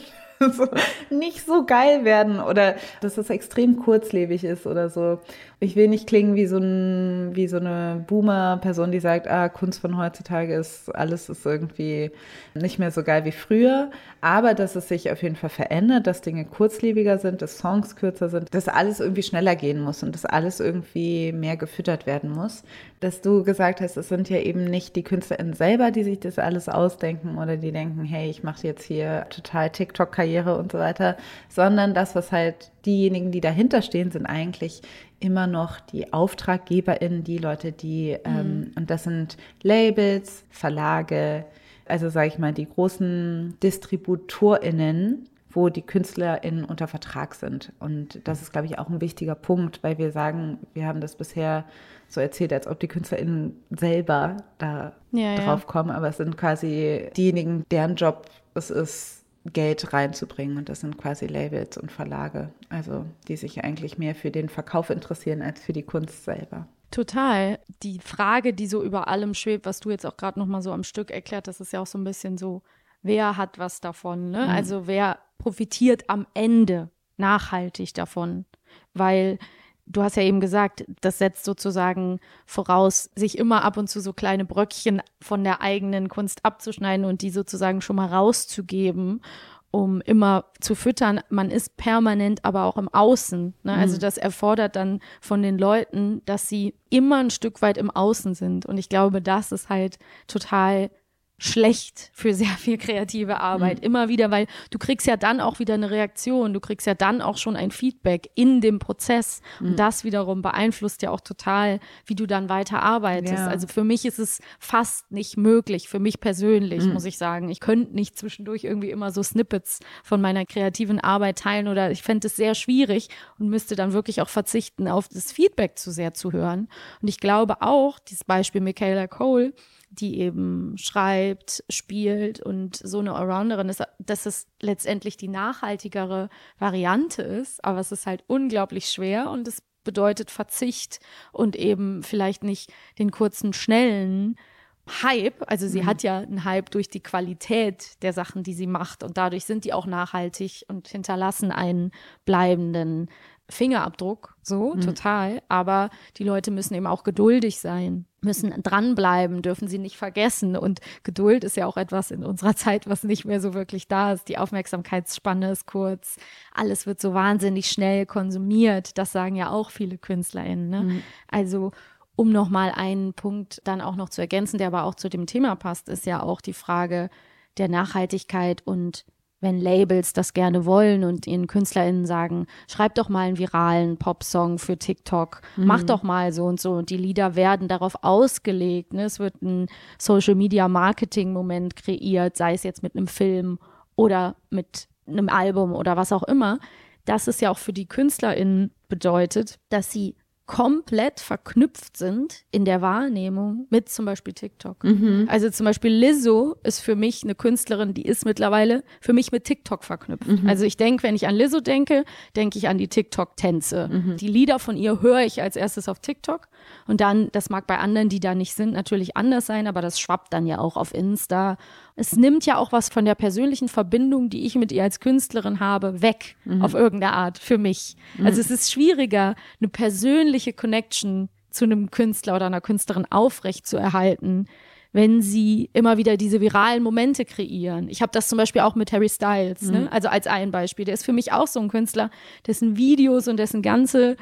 so, nicht so geil werden oder dass das extrem kurzlebig ist oder so. Ich will nicht klingen wie so, ein, wie so eine Boomer-Person, die sagt, ah, Kunst von heutzutage ist, alles ist irgendwie nicht mehr so geil wie früher. Aber dass es sich auf jeden Fall verändert, dass Dinge kurzlebiger sind, dass Songs kürzer sind, dass alles irgendwie schneller gehen muss und dass alles irgendwie mehr gefüttert werden muss. Dass du gesagt hast, es sind ja eben nicht die KünstlerInnen selber, die sich das alles ausdenken oder die denken, hey, ich mache jetzt hier total TikTok-Karriere und so weiter, sondern das, was halt diejenigen, die dahinter stehen, sind eigentlich immer noch die AuftraggeberInnen, die Leute, die, mhm. ähm, und das sind Labels, Verlage, also sage ich mal, die großen DistributorInnen, wo die KünstlerInnen unter Vertrag sind. Und das ist, glaube ich, auch ein wichtiger Punkt, weil wir sagen, wir haben das bisher so erzählt, als ob die KünstlerInnen selber da ja, drauf ja. kommen, aber es sind quasi diejenigen, deren Job es ist, Geld reinzubringen. Und das sind quasi Labels und Verlage, also die sich eigentlich mehr für den Verkauf interessieren als für die Kunst selber. Total. Die Frage, die so über allem schwebt, was du jetzt auch gerade noch mal so am Stück erklärt hast, ist ja auch so ein bisschen so, wer hat was davon? Ne? Mhm. Also wer profitiert am Ende nachhaltig davon? Weil du hast ja eben gesagt, das setzt sozusagen voraus, sich immer ab und zu so kleine Bröckchen von der eigenen Kunst abzuschneiden und die sozusagen schon mal rauszugeben, um immer zu füttern. Man ist permanent aber auch im Außen. Ne? Also mhm. das erfordert dann von den Leuten, dass sie immer ein Stück weit im Außen sind. Und ich glaube, das ist halt total schlecht für sehr viel kreative Arbeit. Mhm. Immer wieder, weil du kriegst ja dann auch wieder eine Reaktion, du kriegst ja dann auch schon ein Feedback in dem Prozess. Mhm. Und das wiederum beeinflusst ja auch total, wie du dann weiter arbeitest. Ja. Also für mich ist es fast nicht möglich, für mich persönlich, mhm. muss ich sagen. Ich könnte nicht zwischendurch irgendwie immer so Snippets von meiner kreativen Arbeit teilen oder ich fände es sehr schwierig und müsste dann wirklich auch verzichten, auf das Feedback zu sehr zu hören. Und ich glaube auch, dieses Beispiel Michaela Cole, die eben schreibt, spielt und so eine Allrounderin ist, dass es letztendlich die nachhaltigere Variante ist, aber es ist halt unglaublich schwer und es bedeutet Verzicht und eben vielleicht nicht den kurzen, schnellen Hype. Also sie mhm. hat ja einen Hype durch die Qualität der Sachen, die sie macht und dadurch sind die auch nachhaltig und hinterlassen einen bleibenden Fingerabdruck, so mhm. total. Aber die Leute müssen eben auch geduldig sein, müssen dranbleiben, dürfen sie nicht vergessen. Und Geduld ist ja auch etwas in unserer Zeit, was nicht mehr so wirklich da ist. Die Aufmerksamkeitsspanne ist kurz. Alles wird so wahnsinnig schnell konsumiert. Das sagen ja auch viele KünstlerInnen. Ne? Mhm. Also um nochmal einen Punkt dann auch noch zu ergänzen, der aber auch zu dem Thema passt, ist ja auch die Frage der Nachhaltigkeit und wenn Labels das gerne wollen und ihren KünstlerInnen sagen, schreib doch mal einen viralen Popsong für TikTok, mhm. mach doch mal so und so. Und die Lieder werden darauf ausgelegt. Ne? Es wird ein Social Media Marketing Moment kreiert, sei es jetzt mit einem Film oder mit einem Album oder was auch immer. Das ist ja auch für die KünstlerInnen bedeutet, dass sie komplett verknüpft sind in der Wahrnehmung mit zum Beispiel TikTok. Mhm. Also zum Beispiel Lizzo ist für mich eine Künstlerin, die ist mittlerweile für mich mit TikTok verknüpft. Mhm. Also ich denke, wenn ich an Lizzo denke, denke ich an die TikTok-Tänze. Mhm. Die Lieder von ihr höre ich als erstes auf TikTok und dann, das mag bei anderen, die da nicht sind, natürlich anders sein, aber das schwappt dann ja auch auf Insta. Es nimmt ja auch was von der persönlichen Verbindung, die ich mit ihr als Künstlerin habe, weg mhm. auf irgendeine Art für mich. Mhm. Also es ist schwieriger, eine persönliche Connection zu einem Künstler oder einer Künstlerin aufrecht zu erhalten, wenn sie immer wieder diese viralen Momente kreieren. Ich habe das zum Beispiel auch mit Harry Styles, ne? mhm. ne? also als ein Beispiel. Der ist für mich auch so ein Künstler, dessen Videos und dessen ganze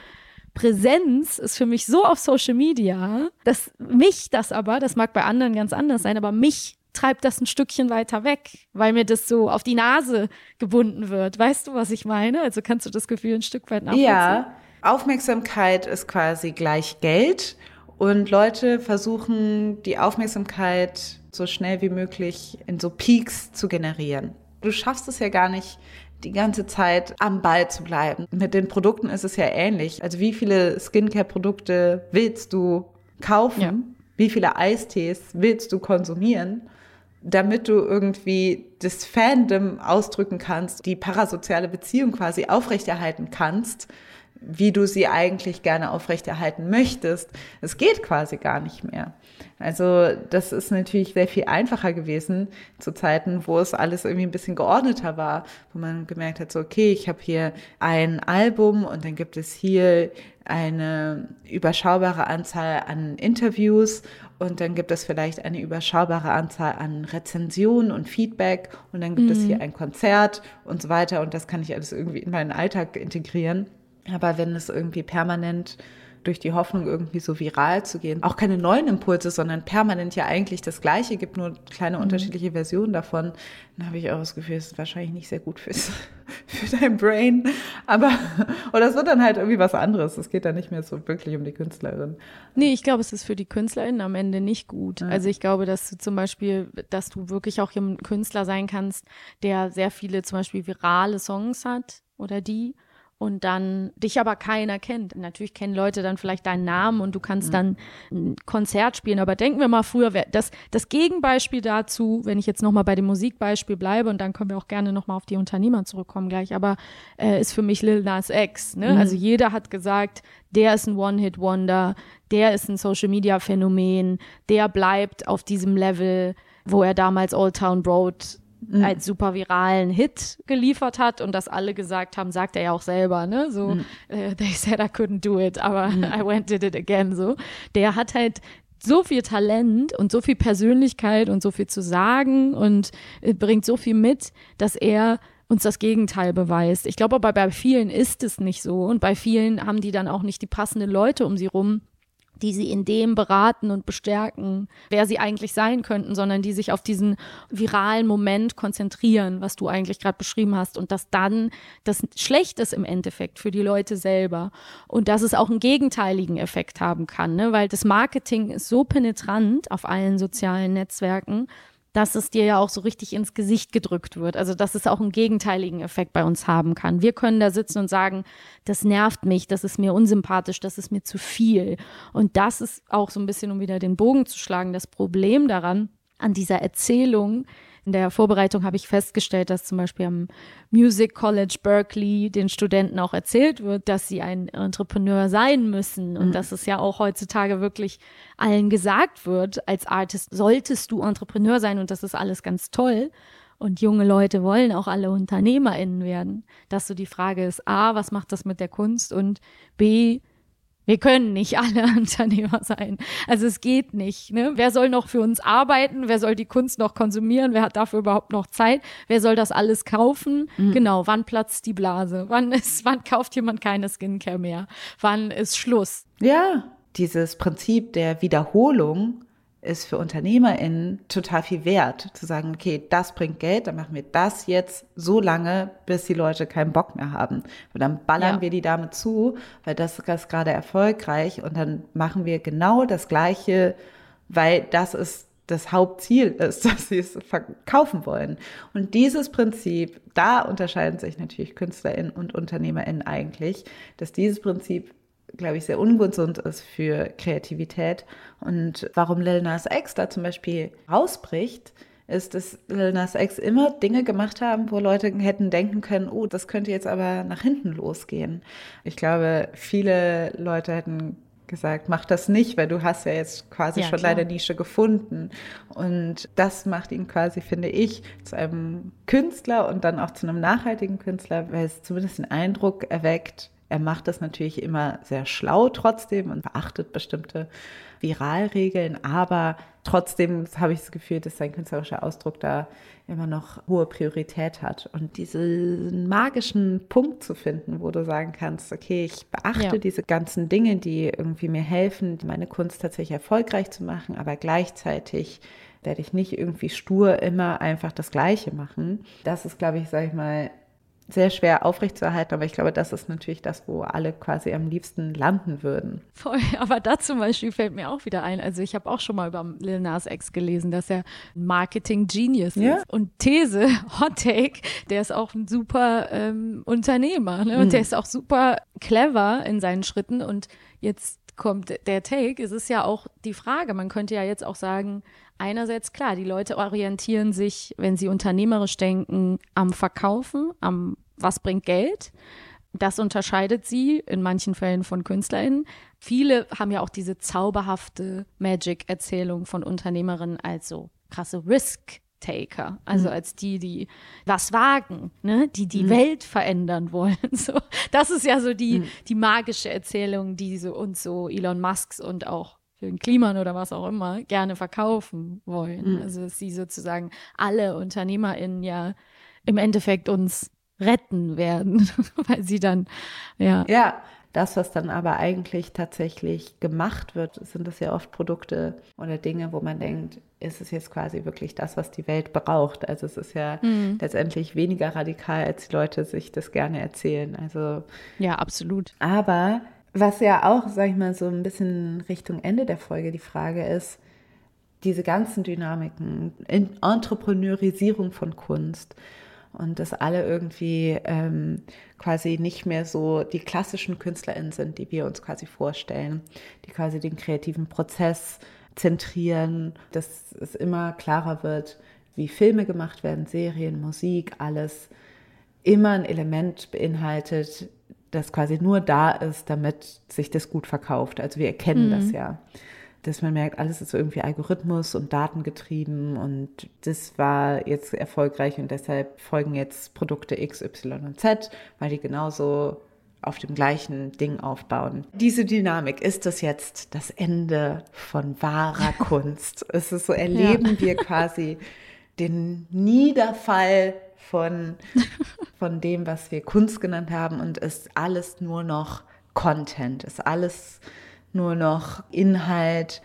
Präsenz ist für mich so auf Social Media, dass mich das aber, das mag bei anderen ganz anders sein, aber mich treibt das ein Stückchen weiter weg, weil mir das so auf die Nase gebunden wird. Weißt du, was ich meine? Also kannst du das Gefühl ein Stück weit nachvollziehen? Ja, Aufmerksamkeit ist quasi gleich Geld und Leute versuchen die Aufmerksamkeit so schnell wie möglich in so Peaks zu generieren. Du schaffst es ja gar nicht, die ganze Zeit am Ball zu bleiben. Mit den Produkten ist es ja ähnlich. Also wie viele Skincare-Produkte willst du kaufen? Ja. Wie viele Eistees willst du konsumieren? Damit du irgendwie das Fandom ausdrücken kannst, die parasoziale Beziehung quasi aufrechterhalten kannst, wie du sie eigentlich gerne aufrechterhalten möchtest. Es geht quasi gar nicht mehr. Also das ist natürlich sehr viel einfacher gewesen zu Zeiten, wo es alles irgendwie ein bisschen geordneter war, wo man gemerkt hat, so okay, ich habe hier ein Album und dann gibt es hier eine überschaubare Anzahl an Interviews und dann gibt es vielleicht eine überschaubare Anzahl an Rezensionen und Feedback und dann gibt mhm. es hier ein Konzert und so weiter und das kann ich alles irgendwie in meinen Alltag integrieren. Aber wenn es irgendwie permanent durch die Hoffnung, irgendwie so viral zu gehen, auch keine neuen Impulse, sondern permanent ja eigentlich das Gleiche gibt, nur kleine mhm. unterschiedliche Versionen davon, dann habe ich auch das Gefühl, es ist wahrscheinlich nicht sehr gut fürs, für dein Brain. Aber, oder es wird dann halt irgendwie was anderes. Es geht dann nicht mehr so wirklich um die Künstlerin. Nee, ich glaube, es ist für die Künstlerin am Ende nicht gut. Ja. Also ich glaube, dass du zum Beispiel, dass du wirklich auch ein Künstler sein kannst, der sehr viele zum Beispiel virale Songs hat oder die und dann dich aber keiner kennt. Natürlich kennen Leute dann vielleicht deinen Namen und du kannst mhm. dann ein Konzert spielen. Aber denken wir mal früher, das, das Gegenbeispiel dazu, wenn ich jetzt nochmal bei dem Musikbeispiel bleibe und dann können wir auch gerne nochmal auf die Unternehmer zurückkommen gleich, aber äh, ist für mich Lil Nas X. Ne? Mhm. Also jeder hat gesagt, der ist ein One-Hit-Wonder, der ist ein Social-Media-Phänomen, der bleibt auf diesem Level, wo er damals Old Town Road mhm. als super viralen Hit geliefert hat und das alle gesagt haben, sagt er ja auch selber, ne? So, mhm. uh, they said I couldn't do it, aber mhm. I went did it again, so. Der hat halt so viel Talent und so viel Persönlichkeit und so viel zu sagen und äh, bringt so viel mit, dass er uns das Gegenteil beweist. Ich glaube aber bei vielen ist es nicht so und bei vielen haben die dann auch nicht die passenden Leute um sie rum, die sie in dem beraten und bestärken, wer sie eigentlich sein könnten, sondern die sich auf diesen viralen Moment konzentrieren, was du eigentlich gerade beschrieben hast und dass dann das schlecht ist im Endeffekt für die Leute selber und dass es auch einen gegenteiligen Effekt haben kann, ne? weil das Marketing ist so penetrant auf allen sozialen Netzwerken, dass es dir ja auch so richtig ins Gesicht gedrückt wird. Also, dass es auch einen gegenteiligen Effekt bei uns haben kann. Wir können da sitzen und sagen, das nervt mich, das ist mir unsympathisch, das ist mir zu viel. Und das ist auch so ein bisschen, um wieder den Bogen zu schlagen, das Problem daran, an dieser Erzählung, in der Vorbereitung habe ich festgestellt, dass zum Beispiel am Music College Berkeley den Studenten auch erzählt wird, dass sie ein Entrepreneur sein müssen und mhm. dass es ja auch heutzutage wirklich allen gesagt wird, als Artist solltest du Entrepreneur sein und das ist alles ganz toll. Und junge Leute wollen auch alle UnternehmerInnen werden. Dass so die Frage ist, A, was macht das mit der Kunst? Und B, wir können nicht alle Unternehmer sein. Also es geht nicht. Ne? Wer soll noch für uns arbeiten? Wer soll die Kunst noch konsumieren? Wer hat dafür überhaupt noch Zeit? Wer soll das alles kaufen? Mhm. Genau, wann platzt die Blase? Wann ist, wann kauft jemand keine Skincare mehr? Wann ist Schluss? Ja, dieses Prinzip der Wiederholung ist für UnternehmerInnen total viel wert, zu sagen, okay, das bringt Geld, dann machen wir das jetzt so lange, bis die Leute keinen Bock mehr haben. Und dann ballern ja. wir die damit zu, weil das ist gerade erfolgreich und dann machen wir genau das Gleiche, weil das ist das Hauptziel ist, dass sie es verkaufen wollen. Und dieses Prinzip, da unterscheiden sich natürlich KünstlerInnen und UnternehmerInnen eigentlich, dass dieses Prinzip glaube ich, sehr ungesund ist für Kreativität. Und warum Lil Nas X da zum Beispiel rausbricht, ist, dass Lil Nas X immer Dinge gemacht haben, wo Leute hätten denken können, oh, das könnte jetzt aber nach hinten losgehen. Ich glaube, viele Leute hätten gesagt, mach das nicht, weil du hast ja jetzt quasi ja, schon klar. deine Nische gefunden. Und das macht ihn quasi, finde ich, zu einem Künstler und dann auch zu einem nachhaltigen Künstler, weil es zumindest den Eindruck erweckt, er macht das natürlich immer sehr schlau trotzdem und beachtet bestimmte Viralregeln, aber trotzdem habe ich das Gefühl, dass sein künstlerischer Ausdruck da immer noch hohe Priorität hat. Und diesen magischen Punkt zu finden, wo du sagen kannst, okay, ich beachte ja. diese ganzen Dinge, die irgendwie mir helfen, meine Kunst tatsächlich erfolgreich zu machen, aber gleichzeitig werde ich nicht irgendwie stur immer einfach das Gleiche machen. Das ist, glaube ich, sage ich mal, sehr schwer aufrechtzuerhalten, aber ich glaube, das ist natürlich das, wo alle quasi am liebsten landen würden. Voll, aber da zum Beispiel fällt mir auch wieder ein, also ich habe auch schon mal über Lil Nas X gelesen, dass er Marketing-Genius ja. ist. Und These, Hot Take, der ist auch ein super ähm, Unternehmer ne? und mhm. der ist auch super clever in seinen Schritten und jetzt kommt der Take, es ist ja auch die Frage, man könnte ja jetzt auch sagen, einerseits klar, die Leute orientieren sich, wenn sie unternehmerisch denken, am Verkaufen, am was bringt Geld. Das unterscheidet sie in manchen Fällen von KünstlerInnen. Viele haben ja auch diese zauberhafte Magic-Erzählung von Unternehmerinnen als so krasse Risk-Taker, also mhm. als die, die was wagen, ne? die die mhm. Welt verändern wollen. So, das ist ja so die, mhm. die magische Erzählung, die so uns so Elon Musks und auch für den Kliman oder was auch immer gerne verkaufen wollen. Mhm. Also dass sie sozusagen alle UnternehmerInnen ja im Endeffekt uns retten werden, weil sie dann, ja. Ja, das, was dann aber eigentlich tatsächlich gemacht wird, sind das ja oft Produkte oder Dinge, wo man denkt, ist es jetzt quasi wirklich das, was die Welt braucht? Also es ist ja mhm. letztendlich weniger radikal, als die Leute sich das gerne erzählen. Also ja, absolut. Aber was ja auch, sag ich mal, so ein bisschen Richtung Ende der Folge die Frage ist, diese ganzen Dynamiken, Entrepreneurisierung von Kunst und dass alle irgendwie ähm, quasi nicht mehr so die klassischen KünstlerInnen sind, die wir uns quasi vorstellen, die quasi den kreativen Prozess zentrieren, dass es immer klarer wird, wie Filme gemacht werden, Serien, Musik, alles immer ein Element beinhaltet, das quasi nur da ist, damit sich das gut verkauft. Also wir erkennen mhm. das ja. Dass man merkt, alles ist irgendwie Algorithmus und Datengetrieben und das war jetzt erfolgreich und deshalb folgen jetzt Produkte X, Y und Z, weil die genauso auf dem gleichen Ding aufbauen. Diese Dynamik, ist das jetzt das Ende von wahrer Kunst? Es ist so, erleben ja. wir quasi den Niederfall von, von dem, was wir Kunst genannt haben und ist alles nur noch Content, ist alles nur noch Inhalt,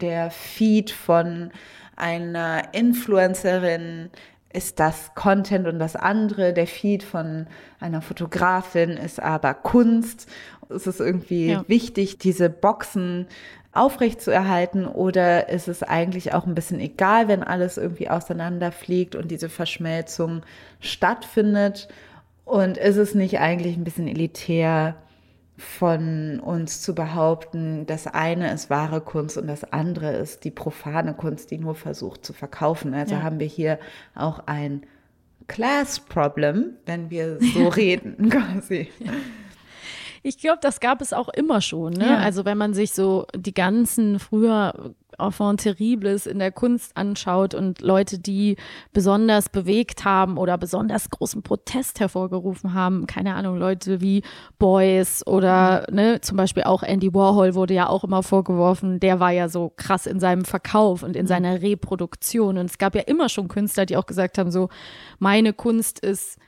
der Feed von einer Influencerin ist das Content und das andere, der Feed von einer Fotografin ist aber Kunst. Es ist irgendwie ja. wichtig, diese Boxen aufrechtzuerhalten oder ist es eigentlich auch ein bisschen egal, wenn alles irgendwie auseinanderfliegt und diese Verschmelzung stattfindet? Und ist es nicht eigentlich ein bisschen elitär von uns zu behaupten, das eine ist wahre Kunst und das andere ist die profane Kunst, die nur versucht zu verkaufen? Also ja. haben wir hier auch ein Class Problem, wenn wir so reden quasi. Ja. Ich glaube, das gab es auch immer schon. Ne? Ja. Also wenn man sich so die ganzen früher Enfant Terribles in der Kunst anschaut und Leute, die besonders bewegt haben oder besonders großen Protest hervorgerufen haben, keine Ahnung, Leute wie Boys oder mhm. ne, zum Beispiel auch Andy Warhol wurde ja auch immer vorgeworfen, der war ja so krass in seinem Verkauf und in mhm. seiner Reproduktion. Und es gab ja immer schon Künstler, die auch gesagt haben, so, meine Kunst ist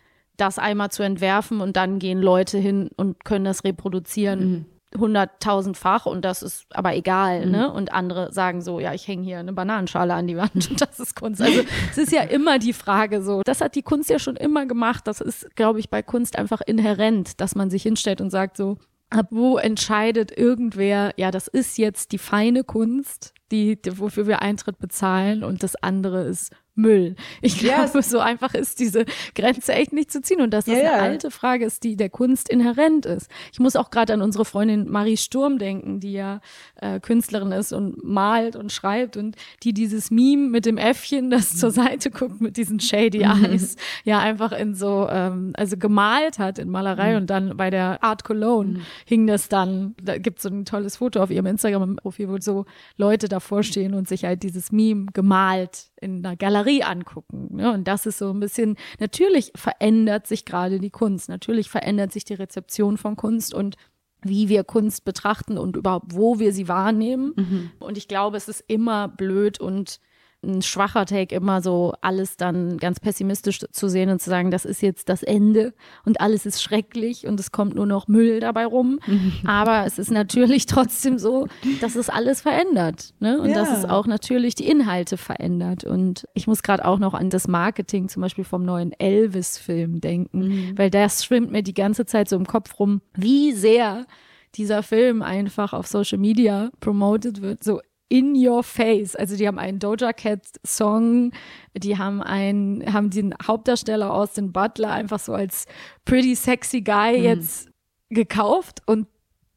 das einmal zu entwerfen und dann gehen Leute hin und können das reproduzieren. Mhm hunderttausendfach und das ist aber egal, mhm. ne? Und andere sagen so, ja, ich hänge hier eine Bananenschale an die Wand und das ist Kunst. Also es ist ja immer die Frage so. Das hat die Kunst ja schon immer gemacht. Das ist, glaube ich, bei Kunst einfach inhärent, dass man sich hinstellt und sagt so, ab wo entscheidet irgendwer, ja, das ist jetzt die feine Kunst, die, wofür wir Eintritt bezahlen und das andere ist Müll. Ich glaube, yes. so einfach ist diese Grenze echt nicht zu ziehen. Und dass das yeah. eine alte Frage ist, die der Kunst inhärent ist. Ich muss auch gerade an unsere Freundin Marie Sturm denken, die ja äh, Künstlerin ist und malt und schreibt und die dieses Meme mit dem Äffchen, das zur Seite guckt mit diesen shady mhm. Eyes, ja einfach in so, ähm, also gemalt hat in Malerei mhm. und dann bei der Art Cologne mhm. hing das dann, da gibt es so ein tolles Foto auf ihrem Instagram-Profil, wo so Leute davor stehen und sich halt dieses Meme gemalt in einer Galerie angucken. Ne? Und das ist so ein bisschen, natürlich verändert sich gerade die Kunst, natürlich verändert sich die Rezeption von Kunst und wie wir Kunst betrachten und überhaupt, wo wir sie wahrnehmen. Mhm. Und ich glaube, es ist immer blöd und ein schwacher Take, immer so alles dann ganz pessimistisch zu sehen und zu sagen, das ist jetzt das Ende und alles ist schrecklich und es kommt nur noch Müll dabei rum. Aber es ist natürlich trotzdem so, dass es alles verändert. Ne? Und ja. dass es auch natürlich die Inhalte verändert. Und ich muss gerade auch noch an das Marketing zum Beispiel vom neuen Elvis-Film denken, mhm. weil das schwimmt mir die ganze Zeit so im Kopf rum, wie sehr dieser Film einfach auf Social Media promoted wird, so in your face. Also die haben einen Doja Cat Song, die haben einen, haben den Hauptdarsteller aus den Butler einfach so als pretty sexy guy mhm. jetzt gekauft und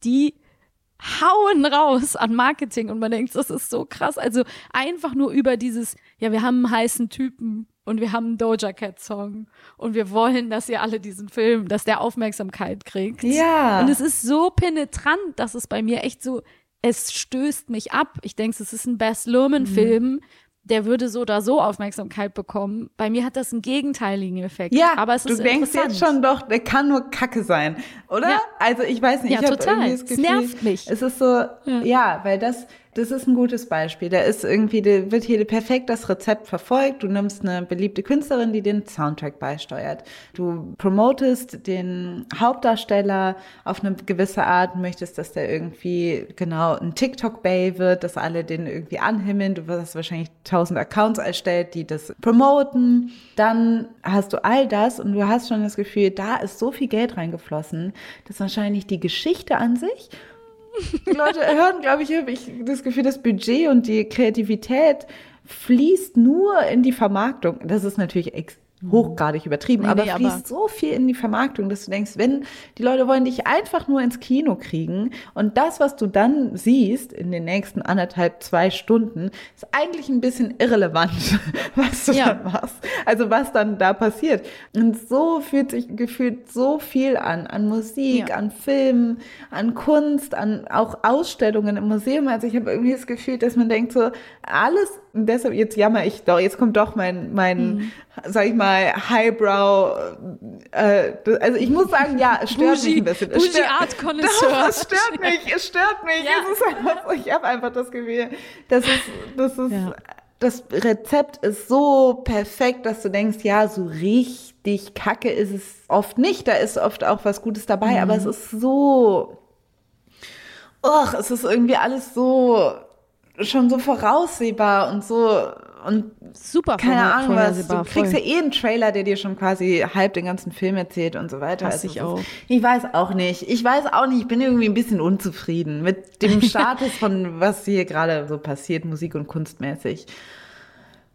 die hauen raus an Marketing und man denkt, das ist so krass. Also einfach nur über dieses, ja, wir haben einen heißen Typen und wir haben einen Doja Cat Song und wir wollen, dass ihr alle diesen Film, dass der Aufmerksamkeit kriegt. Ja. Und es ist so penetrant, dass es bei mir echt so, es stößt mich ab. Ich denke, es ist ein Bess Luhrmann Film, mhm der würde so oder so Aufmerksamkeit bekommen. Bei mir hat das einen gegenteiligen Effekt. Ja, aber es ist du denkst jetzt schon doch, der kann nur Kacke sein, oder? Ja. Also ich weiß nicht, ja, ich habe irgendwie das Gefühl, es nervt mich. Es ist so, ja, ja weil das das ist ein gutes Beispiel. Da ist irgendwie, da wird hier perfekt das Rezept verfolgt. Du nimmst eine beliebte Künstlerin, die den Soundtrack beisteuert. Du promotest den Hauptdarsteller auf eine gewisse Art, möchtest, dass der irgendwie genau ein TikTok-Bay wird, dass alle den irgendwie anhimmeln. Du wirst wahrscheinlich tausend Accounts erstellt, die das promoten. Dann hast du all das und du hast schon das Gefühl, da ist so viel Geld reingeflossen, dass wahrscheinlich die Geschichte an sich die Leute hören, glaube ich, habe ich das Gefühl, das Budget und die Kreativität fließt nur in die Vermarktung. Das ist natürlich ex hochgradig übertrieben, nee, aber nee, fließt aber so viel in die Vermarktung, dass du denkst, wenn die Leute wollen dich einfach nur ins Kino kriegen und das, was du dann siehst in den nächsten anderthalb, zwei Stunden, ist eigentlich ein bisschen irrelevant, was du ja. dann machst. Also was dann da passiert. Und so fühlt sich gefühlt so viel an, an Musik, ja. an Filmen, an Kunst, an auch Ausstellungen im Museum. Also ich habe irgendwie das Gefühl, dass man denkt so, alles und deshalb, jetzt jammer ich doch, jetzt kommt doch mein, mein, mhm. sag ich mal, Highbrow, äh, also ich muss sagen, ja, es stört Bougie, mich ein bisschen. Es stört, Art Connoisseur. Es stört mich, es stört mich. Ja. Es ist einfach, ich habe einfach das Gefühl, das ist, das ist, ja. das Rezept ist so perfekt, dass du denkst, ja, so richtig kacke ist es oft nicht. Da ist oft auch was Gutes dabei, mhm. aber es ist so, Och, es ist irgendwie alles so schon so voraussehbar und so und super keine Ahnung was. Du kriegst voll. ja eh einen Trailer, der dir schon quasi halb den ganzen Film erzählt und so weiter. Also ich auch. ich weiß auch nicht. Ich weiß auch nicht. Ich bin irgendwie ein bisschen unzufrieden mit dem Status von was hier gerade so passiert, Musik und kunstmäßig.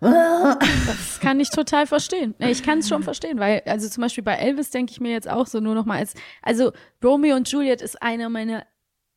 Das kann ich total verstehen. Ich kann es schon verstehen, weil, also zum Beispiel bei Elvis denke ich mir jetzt auch so nur noch mal als, also Romeo und Juliet ist einer meiner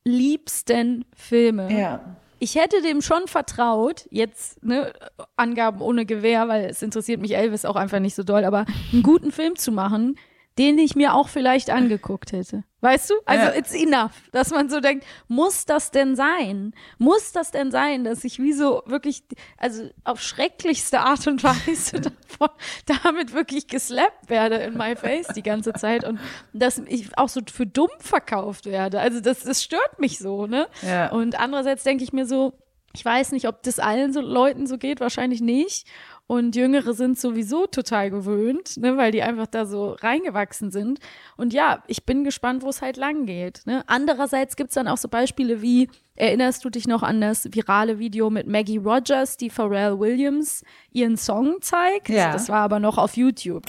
liebsten Filme. Ja ich hätte dem schon vertraut, jetzt ne, Angaben ohne Gewehr, weil es interessiert mich Elvis auch einfach nicht so doll, aber einen guten Film zu machen, den ich mir auch vielleicht angeguckt hätte. Weißt du? Also ja. it's enough, dass man so denkt, muss das denn sein? Muss das denn sein, dass ich wie so wirklich, also auf schrecklichste Art und Weise davon, damit wirklich geslappt werde in my face die ganze Zeit und dass ich auch so für dumm verkauft werde. Also das, das stört mich so, ne? Ja. Und andererseits denke ich mir so, ich weiß nicht, ob das allen so Leuten so geht, wahrscheinlich nicht. Und Jüngere sind sowieso total gewöhnt, ne, weil die einfach da so reingewachsen sind. Und ja, ich bin gespannt, wo es halt lang geht. Ne? Andererseits gibt es dann auch so Beispiele wie, erinnerst du dich noch an das virale Video mit Maggie Rogers, die Pharrell Williams ihren Song zeigt? Ja. Das war aber noch auf YouTube.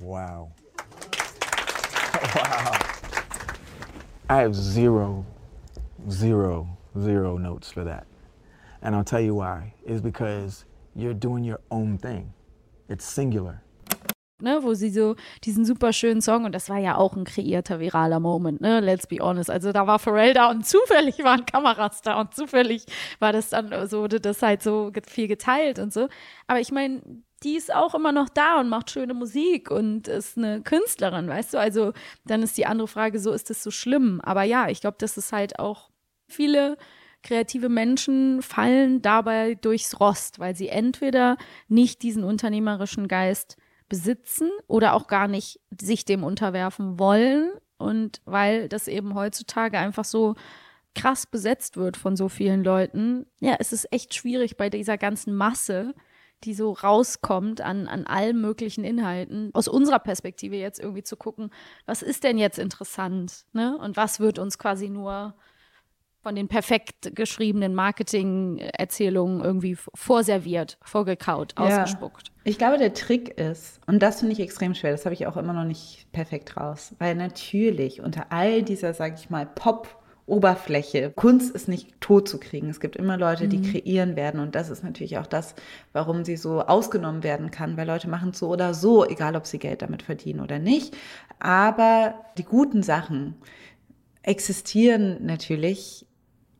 Wow. Wow. I have zero, zero, zero notes for that. And I'll tell you why. Is because you're doing your own thing. It's singular. Ne, wo sie so diesen super schönen Song, und das war ja auch ein kreierter viraler Moment, ne, let's be honest. Also da war Pharrell da und zufällig waren Kameras da und zufällig war das dann so, wurde das halt so viel geteilt und so. Aber ich meine, die ist auch immer noch da und macht schöne Musik und ist eine Künstlerin, weißt du? Also dann ist die andere Frage, so ist das so schlimm? Aber ja, ich glaube, das ist halt auch viele kreative Menschen fallen dabei durchs Rost, weil sie entweder nicht diesen unternehmerischen Geist besitzen oder auch gar nicht sich dem unterwerfen wollen und weil das eben heutzutage einfach so krass besetzt wird von so vielen Leuten, ja, es ist echt schwierig bei dieser ganzen Masse, die so rauskommt an, an allen möglichen Inhalten, aus unserer Perspektive jetzt irgendwie zu gucken, was ist denn jetzt interessant, ne? Und was wird uns quasi nur von den perfekt geschriebenen Marketing-Erzählungen irgendwie vorserviert, vorgekaut, ja. ausgespuckt. Ich glaube, der Trick ist, und das finde ich extrem schwer, das habe ich auch immer noch nicht perfekt raus, weil natürlich unter all dieser, sage ich mal, Pop- Oberfläche. Kunst ist nicht tot zu kriegen. Es gibt immer Leute, die mhm. kreieren werden. Und das ist natürlich auch das, warum sie so ausgenommen werden kann, weil Leute machen es so oder so, egal ob sie Geld damit verdienen oder nicht. Aber die guten Sachen existieren natürlich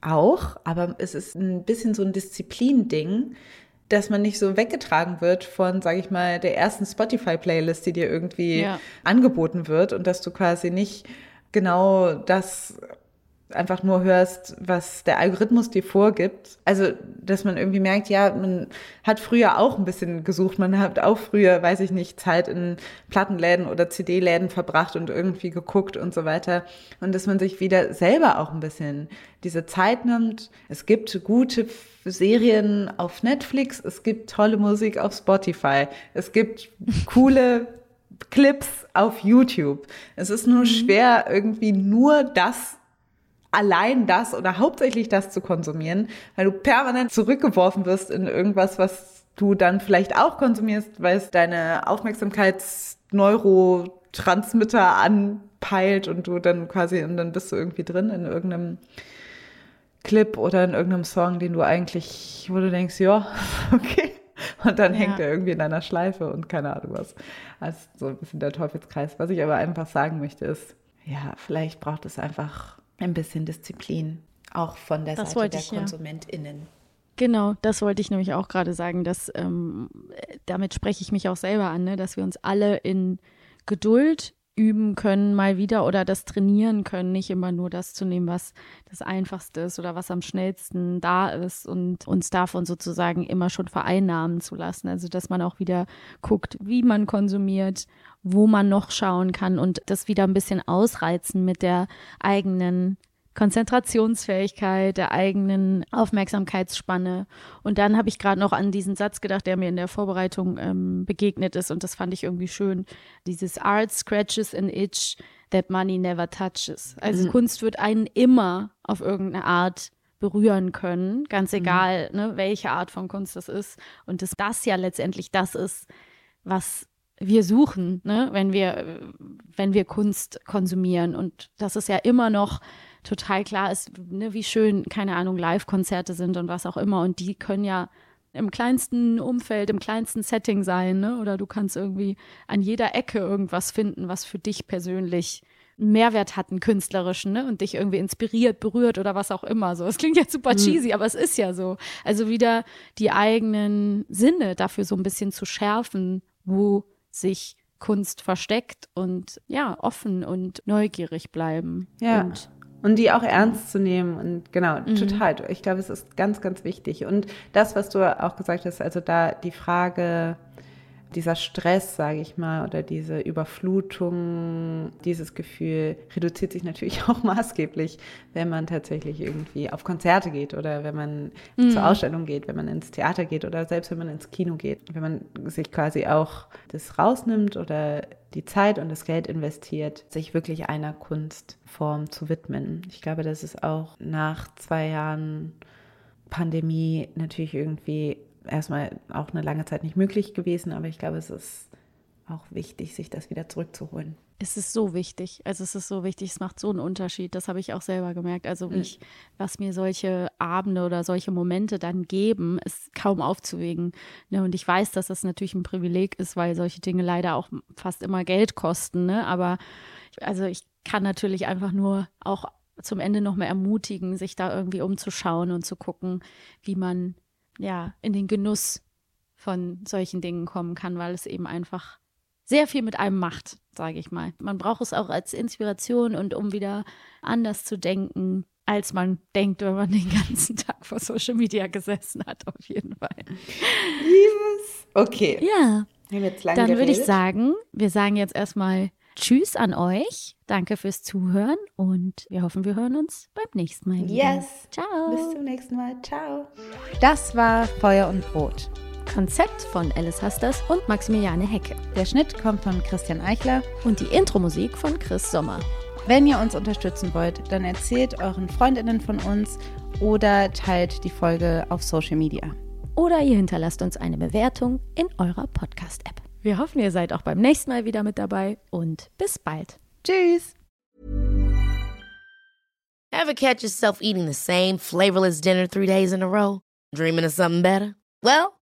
auch, aber es ist ein bisschen so ein Disziplin-Ding, dass man nicht so weggetragen wird von, sage ich mal, der ersten Spotify-Playlist, die dir irgendwie ja. angeboten wird und dass du quasi nicht genau das einfach nur hörst, was der Algorithmus dir vorgibt. Also, dass man irgendwie merkt, ja, man hat früher auch ein bisschen gesucht. Man hat auch früher, weiß ich nicht, Zeit in Plattenläden oder CD-Läden verbracht und irgendwie geguckt und so weiter. Und dass man sich wieder selber auch ein bisschen diese Zeit nimmt. Es gibt gute Serien auf Netflix, es gibt tolle Musik auf Spotify, es gibt coole Clips auf YouTube. Es ist nur mhm. schwer, irgendwie nur das allein das oder hauptsächlich das zu konsumieren, weil du permanent zurückgeworfen wirst in irgendwas, was du dann vielleicht auch konsumierst, weil es deine Aufmerksamkeitsneurotransmitter anpeilt und du dann quasi, und dann bist du irgendwie drin in irgendeinem Clip oder in irgendeinem Song, den du eigentlich, wo du denkst, ja, okay. Und dann ja. hängt er irgendwie in deiner Schleife und keine Ahnung was. Also so ein bisschen der Teufelskreis. Was ich aber einfach sagen möchte ist, ja, vielleicht braucht es einfach ein bisschen Disziplin, auch von der das Seite der ich, KonsumentInnen. Ja. Genau, das wollte ich nämlich auch gerade sagen, dass ähm, damit spreche ich mich auch selber an, ne, dass wir uns alle in Geduld üben können, mal wieder oder das trainieren können, nicht immer nur das zu nehmen, was das Einfachste ist oder was am schnellsten da ist und uns davon sozusagen immer schon vereinnahmen zu lassen. Also, dass man auch wieder guckt, wie man konsumiert wo man noch schauen kann und das wieder ein bisschen ausreizen mit der eigenen Konzentrationsfähigkeit, der eigenen Aufmerksamkeitsspanne. Und dann habe ich gerade noch an diesen Satz gedacht, der mir in der Vorbereitung ähm, begegnet ist und das fand ich irgendwie schön. Dieses Art scratches an itch that money never touches. Also mhm. Kunst wird einen immer auf irgendeine Art berühren können, ganz mhm. egal, mhm. ne, welche Art von Kunst das ist. Und dass das ja letztendlich das ist, was wir suchen, ne, wenn wir, wenn wir Kunst konsumieren. Und das ist ja immer noch total klar ist, ne, wie schön, keine Ahnung, Live-Konzerte sind und was auch immer. Und die können ja im kleinsten Umfeld, im kleinsten Setting sein, ne? Oder du kannst irgendwie an jeder Ecke irgendwas finden, was für dich persönlich einen Mehrwert hat, einen künstlerischen, ne? Und dich irgendwie inspiriert, berührt oder was auch immer. So, es klingt jetzt super mhm. cheesy, mhm. aber es ist ja so. Also wieder die eigenen Sinne dafür so ein bisschen zu schärfen, wo sich Kunst versteckt und ja, offen und neugierig bleiben. Ja. Und, und die auch ernst zu nehmen und genau, mhm. total. Ich glaube, es ist ganz, ganz wichtig. Und das, was du auch gesagt hast, also da die Frage, dieser Stress, sage ich mal, oder diese Überflutung, dieses Gefühl reduziert sich natürlich auch maßgeblich, wenn man tatsächlich irgendwie auf Konzerte geht oder wenn man mhm. zur Ausstellung geht, wenn man ins Theater geht oder selbst wenn man ins Kino geht. Wenn man sich quasi auch das rausnimmt oder die Zeit und das Geld investiert, sich wirklich einer Kunstform zu widmen. Ich glaube, das ist auch nach zwei Jahren Pandemie natürlich irgendwie erstmal auch eine lange Zeit nicht möglich gewesen, aber ich glaube, es ist auch wichtig, sich das wieder zurückzuholen. Es ist so wichtig. Also es ist so wichtig, es macht so einen Unterschied. Das habe ich auch selber gemerkt. Also mhm. ich, was mir solche Abende oder solche Momente dann geben, ist kaum aufzuwägen. Ne? Und ich weiß, dass das natürlich ein Privileg ist, weil solche Dinge leider auch fast immer Geld kosten. Ne? Aber also ich kann natürlich einfach nur auch zum Ende noch mehr ermutigen, sich da irgendwie umzuschauen und zu gucken, wie man ja, in den Genuss von solchen Dingen kommen kann, weil es eben einfach sehr viel mit einem macht, sage ich mal. Man braucht es auch als Inspiration und um wieder anders zu denken, als man denkt, wenn man den ganzen Tag vor Social Media gesessen hat, auf jeden Fall. Yes. Okay. Ja. Dann würde ich sagen, wir sagen jetzt erstmal Tschüss an euch. Danke fürs Zuhören und wir hoffen, wir hören uns beim nächsten Mal wieder. Yes. Ciao. Bis zum nächsten Mal. Ciao. Das war Feuer und Brot. Konzept von Alice Hasters und Maximiliane Hecke. Der Schnitt kommt von Christian Eichler. Und die Intro-Musik von Chris Sommer. Wenn ihr uns unterstützen wollt, dann erzählt euren Freundinnen von uns oder teilt die Folge auf Social Media. Oder ihr hinterlasst uns eine Bewertung in eurer Podcast-App. Wir hoffen, ihr seid auch beim nächsten Mal wieder mit dabei und bis bald. Tschüss. Ever catch yourself eating the same flavorless dinner three days in a row? Dreaming of something better? Well,